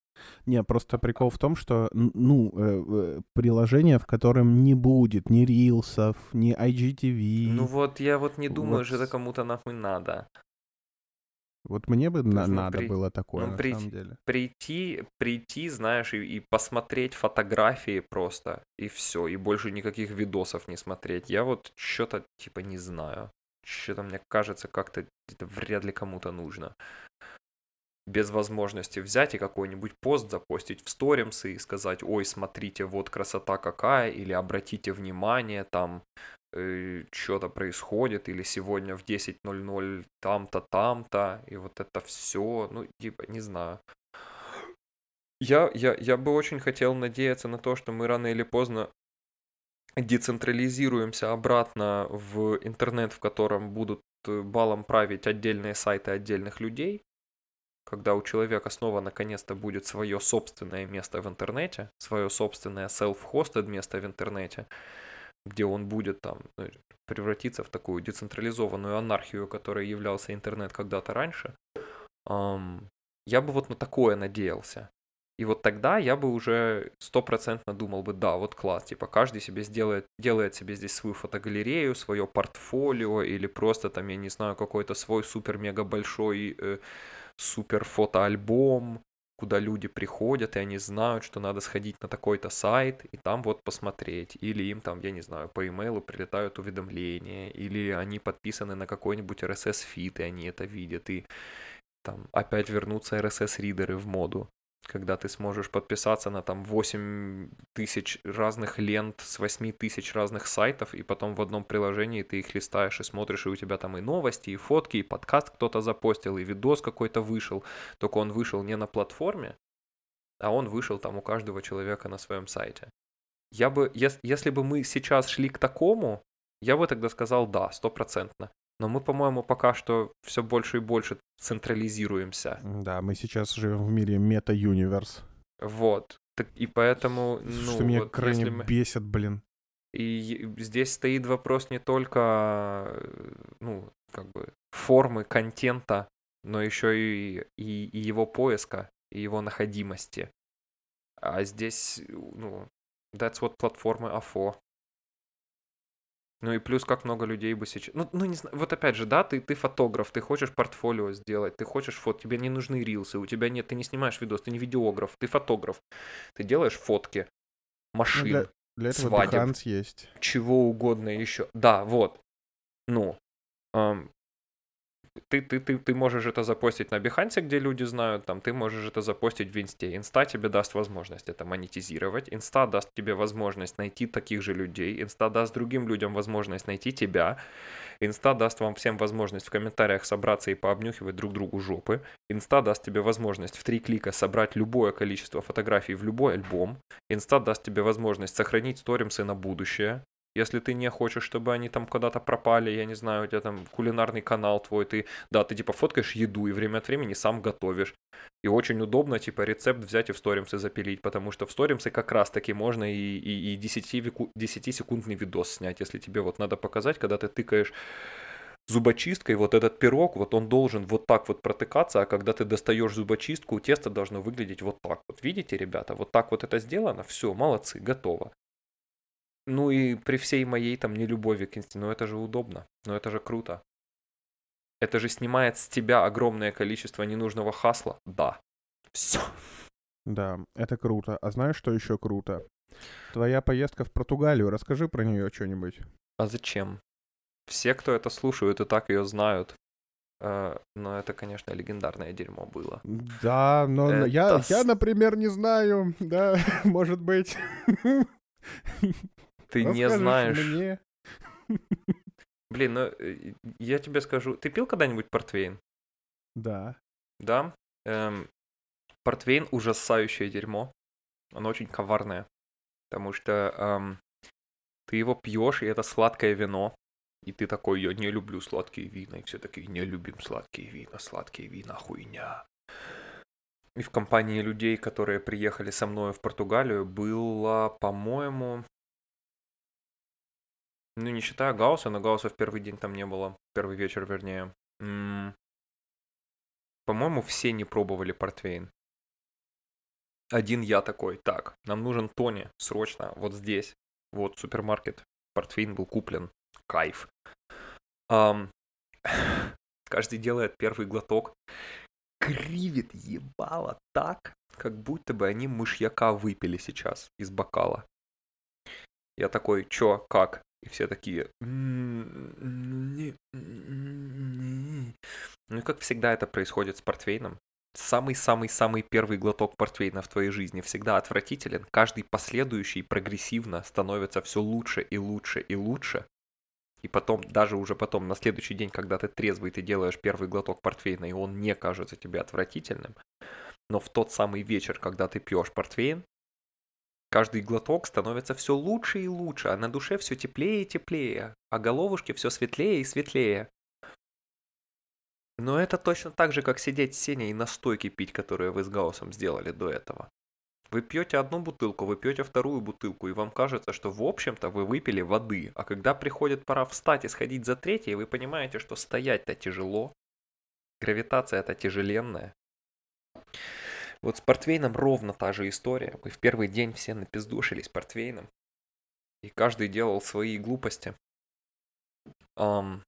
Не, просто прикол в том, что, ну, э, э, приложение, в котором не будет ни рилсов, ни IGTV. Ну вот, я вот не думаю, вот... что это кому-то нахуй надо. Вот мне бы на- надо при... было такое, ну, на прийти, самом деле. Прийти, прийти, знаешь, и, и посмотреть фотографии просто, и все, и больше никаких видосов не смотреть. Я вот что-то типа не знаю. Что-то мне кажется, как-то это вряд ли кому-то нужно. Без возможности взять и какой-нибудь пост запостить в сторимсы и сказать, ой, смотрите, вот красота какая, или обратите внимание, там что-то происходит, или сегодня в 10.00 там-то, там-то, и вот это все, ну, типа, не знаю. Я, я, я бы очень хотел надеяться на то, что мы рано или поздно децентрализируемся обратно в интернет, в котором будут э, балом править отдельные сайты отдельных людей, когда у человека снова наконец-то будет свое собственное место в интернете, свое собственное self-hosted место в интернете, где он будет там превратиться в такую децентрализованную анархию, которой являлся интернет когда-то раньше. Я бы вот на такое надеялся. И вот тогда я бы уже стопроцентно думал бы, да, вот класс, типа каждый себе сделает, делает себе здесь свою фотогалерею, свое портфолио или просто там, я не знаю, какой-то свой супер-мега большой э, супер фотоальбом, куда люди приходят, и они знают, что надо сходить на такой-то сайт, и там вот посмотреть. Или им там, я не знаю, по имейлу прилетают уведомления, или они подписаны на какой-нибудь RSS-feed, и они это видят, и там опять вернутся RSS-ридеры в моду когда ты сможешь подписаться на там 8 тысяч разных лент с 8 тысяч разных сайтов, и потом в одном приложении ты их листаешь и смотришь, и у тебя там и новости, и фотки, и подкаст кто-то запостил, и видос какой-то вышел, только он вышел не на платформе, а он вышел там у каждого человека на своем сайте. Я бы, если бы мы сейчас шли к такому, я бы тогда сказал да, стопроцентно. Но мы, по-моему, пока что все больше и больше централизируемся. Да, мы сейчас живем в мире мета-юниверс. Вот. Так, и поэтому... Ну, что меня вот, крайне мы... бесит, блин. И здесь стоит вопрос не только, ну, как бы, формы контента, но еще и, и, и его поиска, и его находимости. А здесь, ну, that's what платформы for. Ну и плюс, как много людей бы сейчас... Ну, ну не знаю, вот опять же, да, ты, ты фотограф, ты хочешь портфолио сделать, ты хочешь фото, тебе не нужны рилсы, у тебя нет, ты не снимаешь видос, ты не видеограф, ты фотограф. Ты делаешь фотки машин, ну, для, для этого свадеб, есть. чего угодно еще. Да, вот. Ну, эм, ты, ты, ты, ты можешь это запостить на Behance, где люди знают, там, ты можешь это запостить в Инсте. Инста тебе даст возможность это монетизировать, Инста даст тебе возможность найти таких же людей, Инста даст другим людям возможность найти тебя, Инста даст вам всем возможность в комментариях собраться и пообнюхивать друг другу жопы, Инста даст тебе возможность в три клика собрать любое количество фотографий в любой альбом, Инста даст тебе возможность сохранить сторисы на будущее, если ты не хочешь, чтобы они там куда-то пропали, я не знаю, у тебя там кулинарный канал твой, ты, да, ты типа фоткаешь еду и время от времени сам готовишь. И очень удобно, типа, рецепт взять и в сторисы запилить, потому что в сторисы как раз таки можно и, и, и 10-секундный видос снять, если тебе вот надо показать, когда ты тыкаешь зубочисткой, вот этот пирог, вот он должен вот так вот протыкаться, а когда ты достаешь зубочистку, тесто должно выглядеть вот так вот. Видите, ребята, вот так вот это сделано, все, молодцы, готово. Ну и при всей моей там нелюбови к инсте, ну это же удобно, ну это же круто. Это же снимает с тебя огромное количество ненужного хасла. Да. Все. Да, это круто. А знаешь, что еще круто? Твоя поездка в Португалию. Расскажи про нее что-нибудь. А зачем? Все, кто это слушают, и так ее знают. Uh, но это, конечно, легендарное дерьмо было. Да, но это... я, я, например, не знаю. Да, может быть. Ты не знаешь. Мне. Блин, ну э, я тебе скажу, ты пил когда-нибудь портвейн? Да. Да? Эм, портвейн ужасающее дерьмо. Оно очень коварное. Потому что эм, ты его пьешь, и это сладкое вино. И ты такой, я не люблю сладкие вина. И все такие, не любим сладкие вина, сладкие вина, хуйня. И в компании людей, которые приехали со мной в Португалию, было, по-моему, Ну, не считая Гаусса, но Гаусса в первый день там не было. Первый вечер, вернее. М, По-моему, все не пробовали портвейн. Один я такой, так, нам нужен Тони, срочно, вот здесь. Вот, супермаркет. Портвейн был куплен. Кайф. Ам, Каждый делает первый глоток. Кривит ебало так, как будто бы они мышьяка выпили сейчас из бокала. Я такой, чё, как? И все такие... «М, не- не». Ну и как всегда это происходит с портвейном. Самый-самый-самый первый глоток портвейна в твоей жизни всегда отвратителен. Каждый последующий прогрессивно становится все лучше и лучше и лучше. И потом, даже уже потом, на следующий день, когда ты трезвый, ты делаешь первый глоток портвейна, и он не кажется тебе отвратительным. Но в тот самый вечер, когда ты пьешь портвейн, каждый глоток становится все лучше и лучше, а на душе все теплее и теплее, а головушке все светлее и светлее. Но это точно так же, как сидеть с Сеней и настойки пить, которые вы с Гаусом сделали до этого. Вы пьете одну бутылку, вы пьете вторую бутылку, и вам кажется, что в общем-то вы выпили воды. А когда приходит пора встать и сходить за третьей, вы понимаете, что стоять-то тяжело. Гравитация-то тяжеленная. Вот с портвейном ровно та же история. Мы в первый день все напиздушились портвейном. И каждый делал свои глупости. Ам,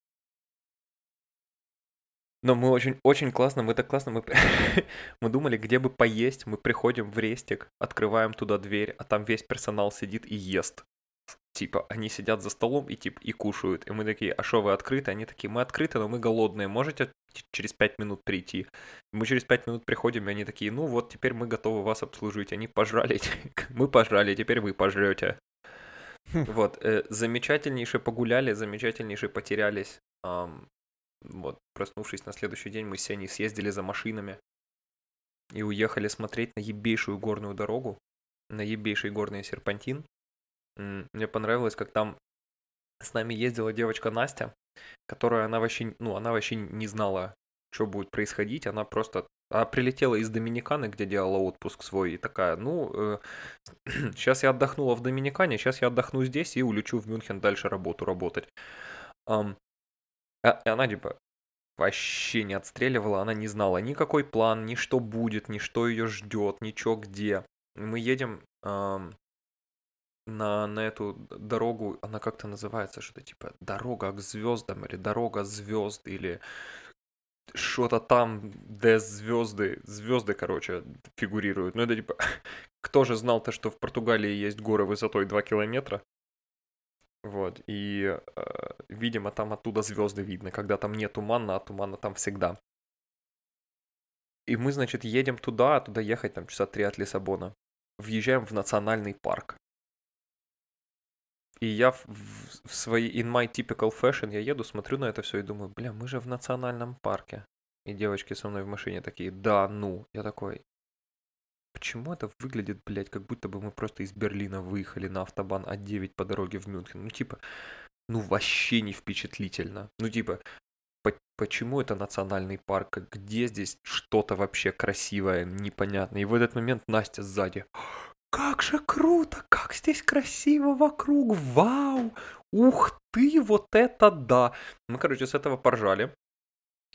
но мы очень, очень классно, мы так классно, мы, мы думали, где бы поесть, мы приходим в рестик, открываем туда дверь, а там весь персонал сидит и ест. Типа, они сидят за столом и типа и кушают. И мы такие, а что вы открыты? Они такие, мы открыты, но мы голодные, можете через пять минут прийти? Мы через пять минут приходим, и они такие, ну вот теперь мы готовы вас обслужить. Они пожрали, мы пожрали, теперь вы пожрете. Вот, э, замечательнейше погуляли, замечательнейше потерялись. Вот, проснувшись на следующий день, мы с Сеней съездили за машинами и уехали смотреть на ебейшую горную дорогу, на ебейший горный серпантин. Мне понравилось, как там с нами ездила девочка Настя, которая она вообще, ну, она вообще не знала, что будет происходить. Она просто она прилетела из Доминиканы, где делала отпуск свой, и такая, ну, сейчас я отдохнула в Доминикане, сейчас я отдохну здесь и улечу в Мюнхен дальше работу работать. Ам, а- и она типа вообще не отстреливала, она не знала ни какой план, ни что будет, ни что ее ждет, ничего где. Мы едем ам, на, на эту дорогу, она как-то называется, что-то типа дорога к звездам или дорога звезд или что-то там, где звезды, звезды, короче, фигурируют. Ну это типа, кто же знал то, что в Португалии есть горы высотой 2 километра? Вот, и, э, видимо, там оттуда звезды видно, когда там нет тумана, а тумана там всегда. И мы, значит, едем туда, а туда ехать там часа три от Лиссабона. Въезжаем в национальный парк. И я в, в- своей, in my typical fashion, я еду, смотрю на это все и думаю, бля, мы же в национальном парке. И девочки со мной в машине такие, да, ну. Я такой, почему это выглядит, блядь, как будто бы мы просто из Берлина выехали на автобан А9 по дороге в Мюнхен. Ну, типа, ну, вообще не впечатлительно. Ну, типа, по- почему это национальный парк? Где здесь что-то вообще красивое, непонятное? И в этот момент Настя сзади. Как же круто! Как здесь красиво вокруг! Вау! Ух ты, вот это да! Мы, короче, с этого поржали.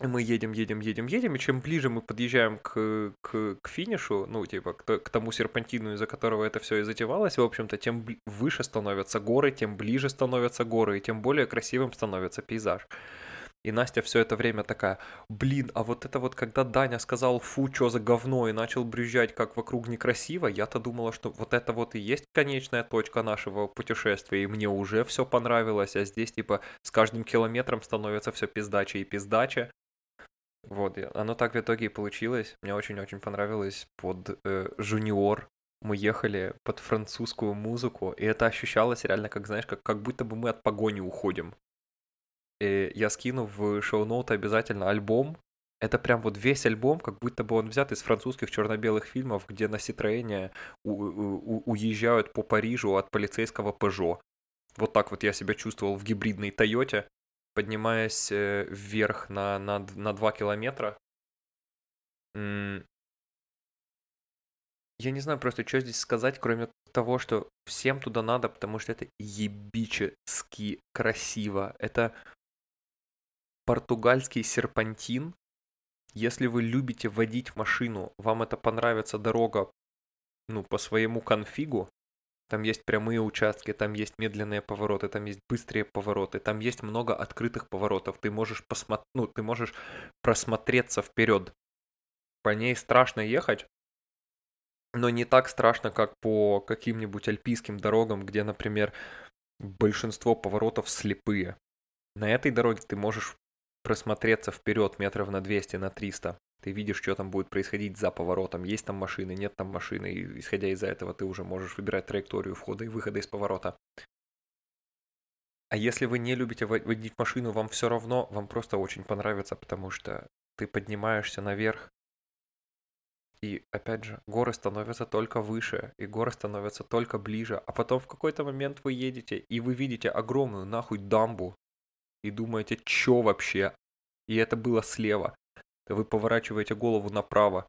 Мы едем, едем, едем, едем, и чем ближе мы подъезжаем к, к, к финишу, ну, типа, к, к тому серпантину, из-за которого это все и затевалось, в общем-то, тем выше становятся горы, тем ближе становятся горы, и тем более красивым становится пейзаж. И Настя все это время такая, блин, а вот это вот, когда Даня сказал, фу, что за говно, и начал брюзжать, как вокруг некрасиво, я-то думала, что вот это вот и есть конечная точка нашего путешествия, и мне уже все понравилось, а здесь, типа, с каждым километром становится все пиздаче и пиздаче. Вот, оно так в итоге и получилось. Мне очень-очень понравилось под э, Жуниор. Мы ехали под французскую музыку, и это ощущалось реально, как, знаешь, как, как будто бы мы от погони уходим. И я скину в шоу-ноуты обязательно альбом. Это прям вот весь альбом, как будто бы он взят из французских черно-белых фильмов, где на у- уезжают по Парижу от полицейского Пежо. Вот так вот я себя чувствовал в гибридной Тойоте, поднимаясь э, вверх на, на, на 2 километра. Я не знаю просто, что здесь сказать, кроме того, что всем туда надо, потому что это ебически красиво. Это португальский серпантин. Если вы любите водить машину, вам это понравится дорога, ну, по своему конфигу, там есть прямые участки, там есть медленные повороты, там есть быстрые повороты, там есть много открытых поворотов. Ты можешь посмотреть, ну, ты можешь просмотреться вперед. По ней страшно ехать, но не так страшно, как по каким-нибудь альпийским дорогам, где, например, большинство поворотов слепые. На этой дороге ты можешь просмотреться вперед метров на 200, на 300. Ты видишь, что там будет происходить за поворотом. Есть там машины, нет там машины. И исходя из этого ты уже можешь выбирать траекторию входа и выхода из поворота. А если вы не любите водить машину, вам все равно, вам просто очень понравится, потому что ты поднимаешься наверх, и опять же, горы становятся только выше, и горы становятся только ближе, а потом в какой-то момент вы едете, и вы видите огромную нахуй дамбу, и думаете, чё вообще? И это было слева. Вы поворачиваете голову направо,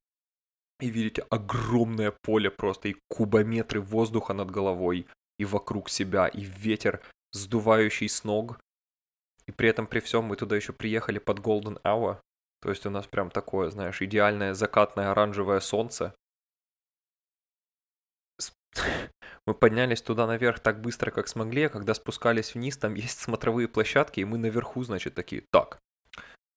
и видите огромное поле просто, и кубометры воздуха над головой, и вокруг себя, и ветер, сдувающий с ног. И при этом, при всем, мы туда еще приехали под Golden Hour, то есть у нас прям такое, знаешь, идеальное закатное оранжевое солнце. Мы поднялись туда наверх так быстро, как смогли, а когда спускались вниз, там есть смотровые площадки, и мы наверху, значит, такие, так,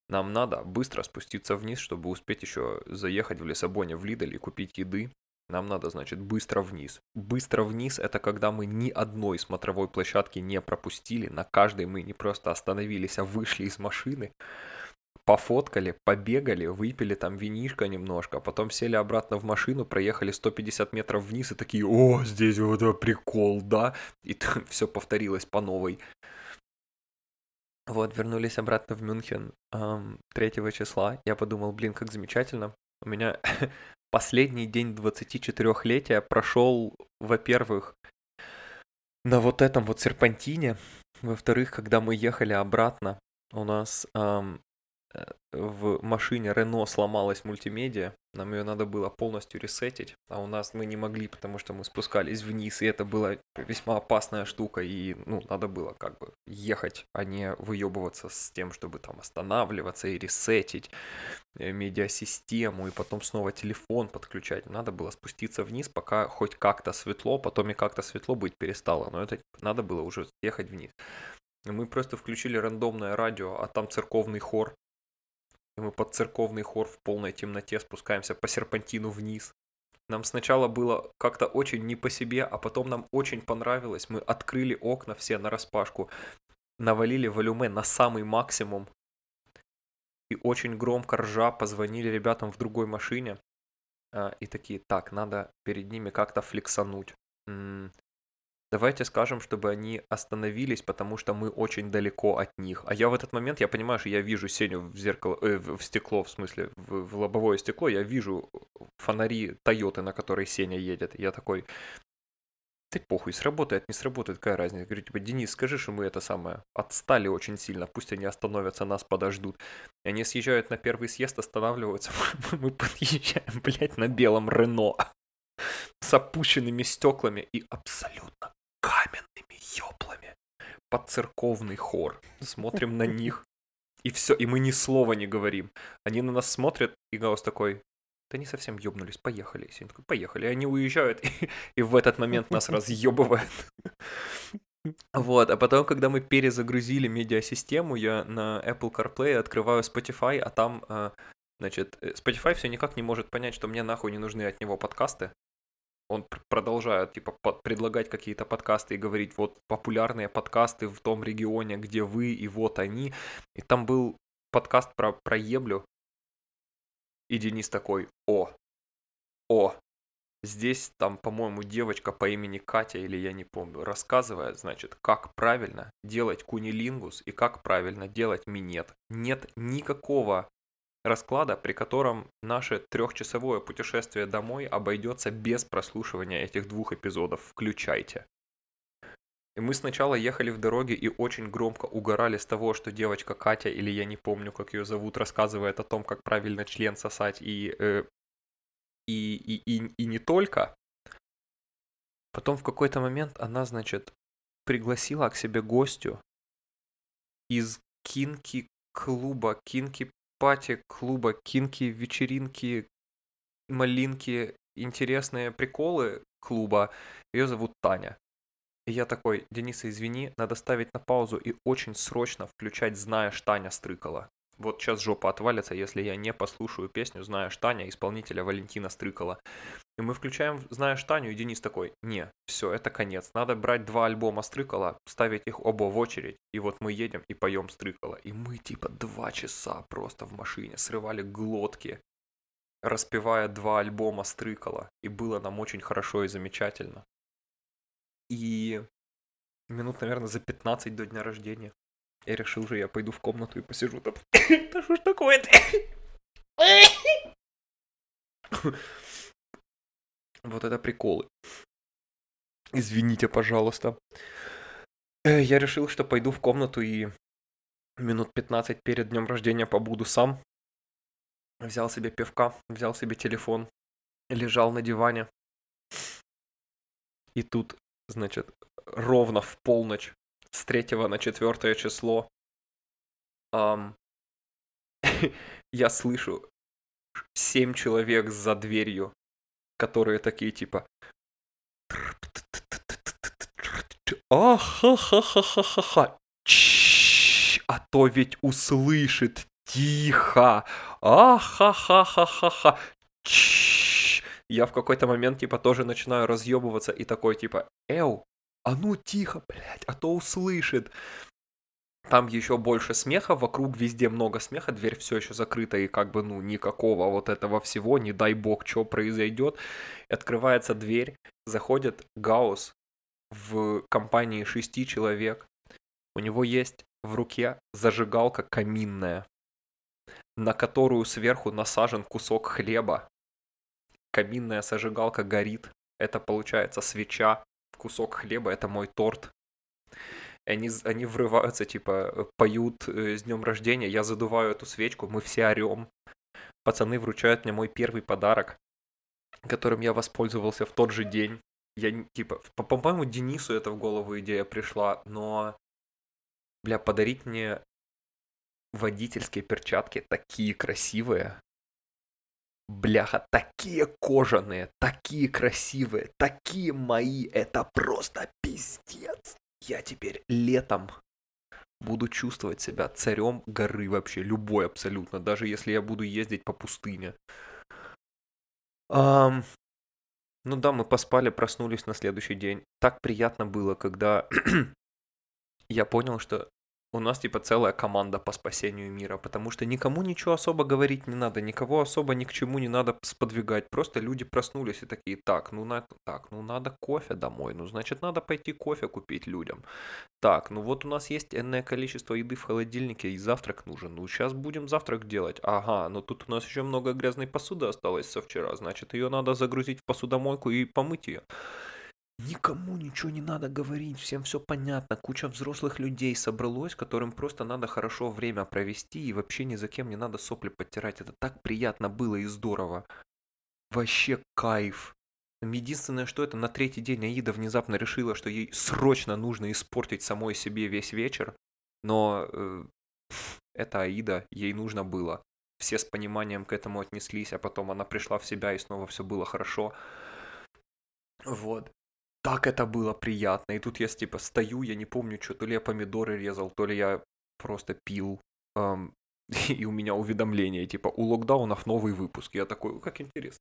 нам надо быстро спуститься вниз, чтобы успеть еще заехать в Лиссабоне в Лидель и купить еды. Нам надо, значит, быстро вниз. Быстро вниз — это когда мы ни одной смотровой площадки не пропустили, на каждой мы не просто остановились, а вышли из машины пофоткали, побегали, выпили там винишко немножко, потом сели обратно в машину, проехали 150 метров вниз и такие, о, здесь вот прикол, да? И все повторилось по новой. Вот, вернулись обратно в Мюнхен эм, 3 числа. Я подумал, блин, как замечательно. У меня последний день 24-летия прошел, во-первых, на вот этом вот серпантине. Во-вторых, когда мы ехали обратно, у нас эм, в машине Рено сломалась мультимедиа, нам ее надо было полностью ресетить, а у нас мы не могли, потому что мы спускались вниз, и это была весьма опасная штука, и, ну, надо было как бы ехать, а не выебываться с тем, чтобы там останавливаться и ресетить э, медиасистему, и потом снова телефон подключать. Надо было спуститься вниз, пока хоть как-то светло, потом и как-то светло быть перестало, но это надо было уже ехать вниз. Мы просто включили рандомное радио, а там церковный хор, и мы под церковный хор в полной темноте спускаемся по серпантину вниз. Нам сначала было как-то очень не по себе, а потом нам очень понравилось. Мы открыли окна все на распашку, навалили волюме на самый максимум. И очень громко ржа позвонили ребятам в другой машине. А, и такие, так, надо перед ними как-то флексануть. Давайте скажем, чтобы они остановились, потому что мы очень далеко от них. А я в этот момент, я понимаю, что я вижу Сеню в зеркало, э, в стекло, в смысле, в, в лобовое стекло, я вижу фонари Тойоты, на которой Сеня едет. Я такой, ты похуй, сработает, не сработает, какая разница. Я говорю, типа, Денис, скажи, что мы это самое, отстали очень сильно, пусть они остановятся, нас подождут. И они съезжают на первый съезд, останавливаются, мы подъезжаем, блядь, на белом Рено с опущенными стеклами и абсолютно ёблами под церковный хор. Смотрим на них, и все, и мы ни слова не говорим. Они на нас смотрят, и Гаус такой, да не совсем ёбнулись, поехали. И такой, поехали. И они уезжают, и, и в этот момент нас разъебывают. Вот, а потом, когда мы перезагрузили медиасистему, я на Apple CarPlay открываю Spotify, а там, э, значит, э, Spotify все никак не может понять, что мне нахуй не нужны от него подкасты он продолжает типа предлагать какие-то подкасты и говорить вот популярные подкасты в том регионе, где вы и вот они. И там был подкаст про, про еблю. И Денис такой, о, о, здесь там, по-моему, девочка по имени Катя, или я не помню, рассказывает, значит, как правильно делать кунилингус и как правильно делать минет. Нет никакого расклада, при котором наше трехчасовое путешествие домой обойдется без прослушивания этих двух эпизодов. Включайте. И мы сначала ехали в дороге и очень громко угорали с того, что девочка Катя, или я не помню, как ее зовут, рассказывает о том, как правильно член сосать и э, и, и, и, и не только. Потом в какой-то момент она, значит, пригласила к себе гостю из кинки клуба, кинки пати клуба, кинки вечеринки, малинки, интересные приколы клуба. Ее зовут Таня. И я такой, Дениса, извини, надо ставить на паузу и очень срочно включать «Знаешь, Таня Стрыкала». Вот сейчас жопа отвалится, если я не послушаю песню «Знаешь, Таня» исполнителя Валентина Стрыкала. И мы включаем «Знаешь, Таню», и Денис такой, не, все, это конец. Надо брать два альбома Стрыкала, ставить их оба в очередь, и вот мы едем и поем Стрыкала. И мы типа два часа просто в машине срывали глотки, распевая два альбома Стрыкала. И было нам очень хорошо и замечательно. И минут, наверное, за 15 до дня рождения я решил же, я пойду в комнату и посижу там. Да что ж такое-то? Вот это приколы. Извините, пожалуйста. Э, я решил, что пойду в комнату и минут 15 перед днем рождения побуду сам. Взял себе пивка, взял себе телефон, лежал на диване. И тут, значит, ровно в полночь с 3 на 4 число эм, я слышу семь человек за дверью, которые такие типа Ахахахахаха. А то ведь услышит тихо. Ахахахахаха. Я в какой-то момент типа тоже начинаю разъебываться и такой типа, эу, а ну тихо, блядь, а то услышит. Там еще больше смеха, вокруг везде много смеха, дверь все еще закрыта, и как бы, ну, никакого вот этого всего, не дай бог, что произойдет. Открывается дверь, заходит Гаус в компании шести человек. У него есть в руке зажигалка каминная, на которую сверху насажен кусок хлеба. Каминная зажигалка горит. Это получается свеча кусок хлеба, это мой торт. Они, они врываются, типа, поют э, с днем рождения, я задуваю эту свечку, мы все орем. Пацаны вручают мне мой первый подарок, которым я воспользовался в тот же день. Я, типа, по-моему, Денису это в голову идея пришла, но, бля, подарить мне водительские перчатки такие красивые, Бляха, такие кожаные, такие красивые, такие мои, это просто пиздец. Я теперь летом буду чувствовать себя царем горы вообще, любой абсолютно, даже если я буду ездить по пустыне. Um, ну да, мы поспали, проснулись на следующий день. Так приятно было, когда я понял, что у нас типа целая команда по спасению мира, потому что никому ничего особо говорить не надо, никого особо ни к чему не надо сподвигать, просто люди проснулись и такие, так, ну на так, ну надо кофе домой, ну значит надо пойти кофе купить людям. Так, ну вот у нас есть энное количество еды в холодильнике и завтрак нужен, ну сейчас будем завтрак делать, ага, но тут у нас еще много грязной посуды осталось со вчера, значит ее надо загрузить в посудомойку и помыть ее. Никому ничего не надо говорить, всем все понятно. Куча взрослых людей собралось, которым просто надо хорошо время провести и вообще ни за кем не надо сопли подтирать. Это так приятно было и здорово. Вообще кайф. Единственное, что это на третий день Аида внезапно решила, что ей срочно нужно испортить самой себе весь вечер. Но э, это Аида, ей нужно было. Все с пониманием к этому отнеслись, а потом она пришла в себя и снова все было хорошо. Вот так это было приятно. И тут я типа стою, я не помню, что, то ли я помидоры резал, то ли я просто пил. Эм, и у меня уведомление, типа, у локдаунов новый выпуск. Я такой, как интересно.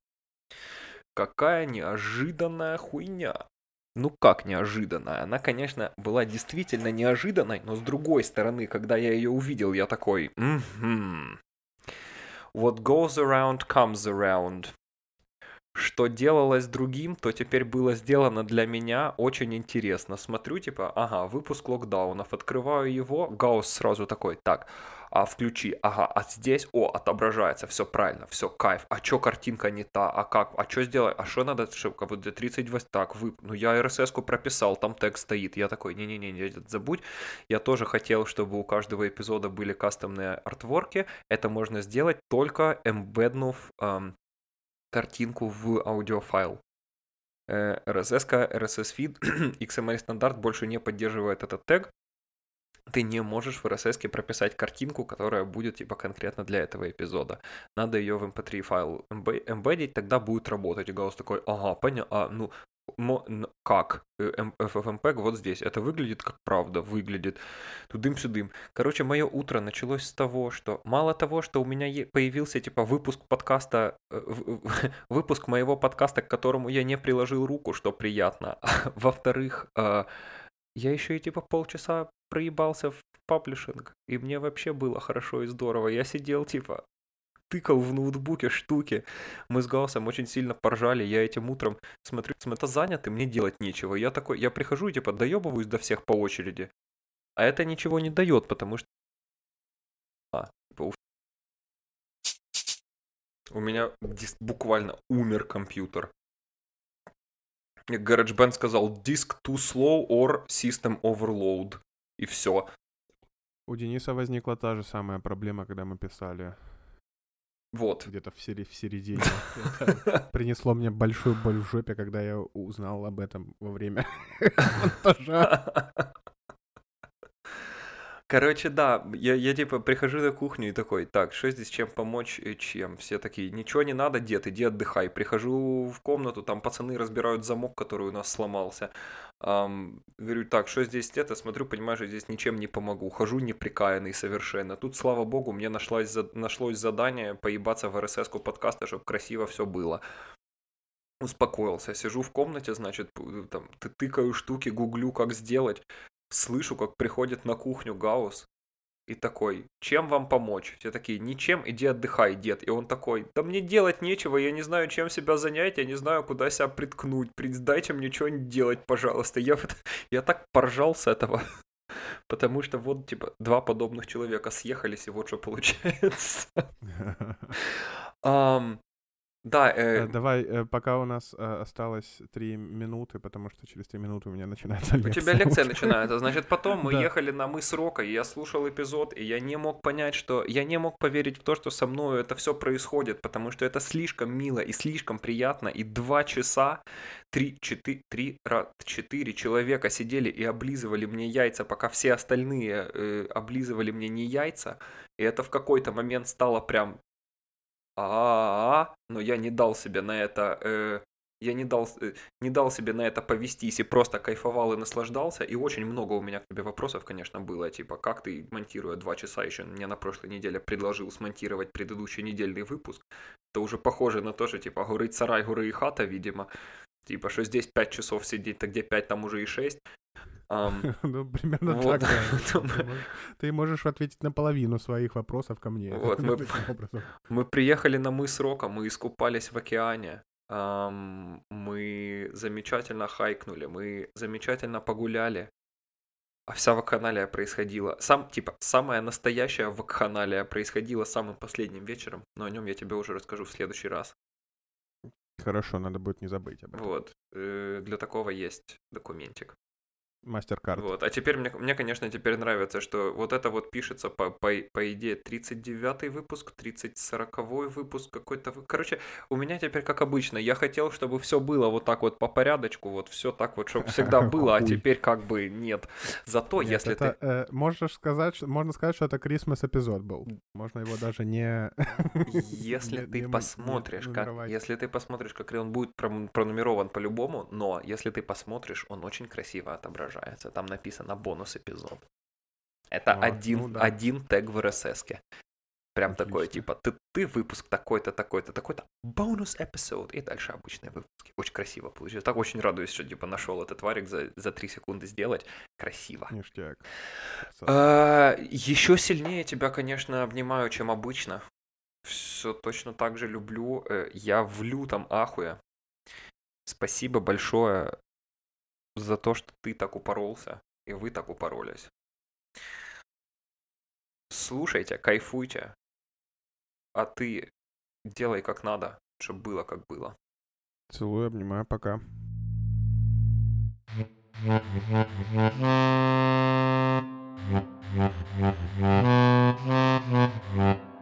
Какая неожиданная хуйня. Ну как неожиданная? Она, конечно, была действительно неожиданной, но с другой стороны, когда я ее увидел, я такой, угу. What goes around comes around что делалось другим, то теперь было сделано для меня очень интересно. Смотрю, типа, ага, выпуск локдаунов, открываю его, Гаусс сразу такой, так, а включи, ага, а здесь, о, отображается, все правильно, все, кайф, а чё картинка не та, а как, а чё сделать, а что надо, чтобы вот для 38, так, вы, ну я RSS-ку прописал, там текст стоит, я такой, не-не-не, забудь, я тоже хотел, чтобы у каждого эпизода были кастомные артворки, это можно сделать только эмбеднув эм, картинку в аудиофайл. RSS, RSS feed, XML стандарт больше не поддерживает этот тег. Ты не можешь в RSS прописать картинку, которая будет типа конкретно для этого эпизода. Надо ее в mp3 файл эмбедить, тогда будет работать. И Гаус такой, ага, понятно, а, ну, как? FFmpeg э, вот здесь. Это выглядит как правда, выглядит. Тудым-сюдым. Короче, мое утро началось с того, что мало того, что у меня появился типа выпуск подкаста, э, выпуск моего подкаста, к которому я не приложил руку, что приятно. А, во-вторых, а, я еще и типа полчаса проебался в паблишинг, и мне вообще было хорошо и здорово. Я сидел типа тыкал в ноутбуке штуки. Мы с Гаусом очень сильно поржали. Я этим утром смотрю, это занято, мне делать нечего. Я такой, я прихожу и типа доебываюсь до всех по очереди. А это ничего не дает, потому что... А, типа, у... у меня буквально умер компьютер. GarageBand сказал disk too slow or system overload. И все. У Дениса возникла та же самая проблема, когда мы писали. Вот. Где-то в, сери- в середине. принесло мне большую боль в жопе, когда я узнал об этом во время монтажа. Короче, да, я, я типа прихожу на кухню и такой, так, что здесь чем помочь, и чем? Все такие, ничего не надо, дед, иди отдыхай. Прихожу в комнату, там пацаны разбирают замок, который у нас сломался. Um, говорю, так, что здесь это? Смотрю, понимаю, что здесь ничем не помогу. Хожу неприкаянный совершенно. Тут, слава богу, мне нашлось, нашлось задание поебаться в RSS-ку подкаста, чтобы красиво все было успокоился. Сижу в комнате, значит, там, ты тыкаю штуки, гуглю, как сделать слышу, как приходит на кухню Гаус и такой, чем вам помочь? Все такие, ничем, иди отдыхай, дед. И он такой, да мне делать нечего, я не знаю, чем себя занять, я не знаю, куда себя приткнуть. Дайте мне что-нибудь делать, пожалуйста. Я, я так поржал с этого. Потому что вот, типа, два подобных человека съехались, и вот что получается. um, Да, э... э давай, э, пока у нас э, осталось три минуты, потому что через три минуты у меня начинается лекция. У тебя лекция начинается, значит, потом мы ехали на мыс Рока, и я слушал эпизод, и я не мог понять, что... Я не мог поверить в то, что со мной это все происходит, потому что это слишком мило и слишком приятно, и два часа, три, четыре, три, четыре человека сидели и облизывали мне яйца, пока все остальные э, облизывали мне не яйца, и это в какой-то момент стало прям а, но я не дал себе на это, э, я не дал, э, не дал себе на это повестись и просто кайфовал и наслаждался. И очень много у меня к тебе вопросов, конечно, было, типа, как ты, монтируя два часа, еще мне на прошлой неделе предложил смонтировать предыдущий недельный выпуск. Это уже похоже на то, что, типа, горит сарай, горы и хата, видимо. Типа, что здесь 5 часов сидеть, так где 5, там уже и 6. Um, ну, примерно вот. так, да. ты, можешь, ответить на половину своих вопросов ко мне. Вот, мы, мы приехали на мыс Рока, мы искупались в океане, um, мы замечательно хайкнули, мы замечательно погуляли. А вся вакханалия происходила, сам, типа, самая настоящая вакханалия происходила самым последним вечером, но о нем я тебе уже расскажу в следующий раз. Хорошо, надо будет не забыть об этом. Вот, э, для такого есть документик. Мастер-карт. Вот. А теперь мне, мне, конечно, теперь нравится, что вот это вот пишется по, по, по идее 39-й выпуск, 30-40 выпуск какой-то. Короче, у меня теперь как обычно. Я хотел, чтобы все было вот так вот по порядочку, вот все так вот, чтобы всегда было, а теперь как бы нет. Зато нет, если это, ты... Э, можешь сказать, можно сказать, что это Крисмас эпизод был. Можно его даже не... Если ты посмотришь, как, если ты посмотришь, как он будет пронумерован по-любому, но если ты посмотришь, он очень красиво отображается отображается. Там написано бонус эпизод. Это а, один, ну, да. один тег в RSS. -ке. Прям Отлично. такой, типа, ты, ты выпуск такой-то, такой-то, такой-то, бонус эпизод, и дальше обычные выпуски. Очень красиво получилось. Так очень радуюсь, что, типа, нашел этот варик за, за 3 секунды сделать. Красиво. Ништяк. А, еще сильнее тебя, конечно, обнимаю, чем обычно. Все точно так же люблю. Э, я в лютом ахуе. Спасибо большое за то, что ты так упоролся, и вы так упоролись. Слушайте, кайфуйте, а ты делай как надо, чтобы было как было. Целую, обнимаю, пока. Mm-hmm.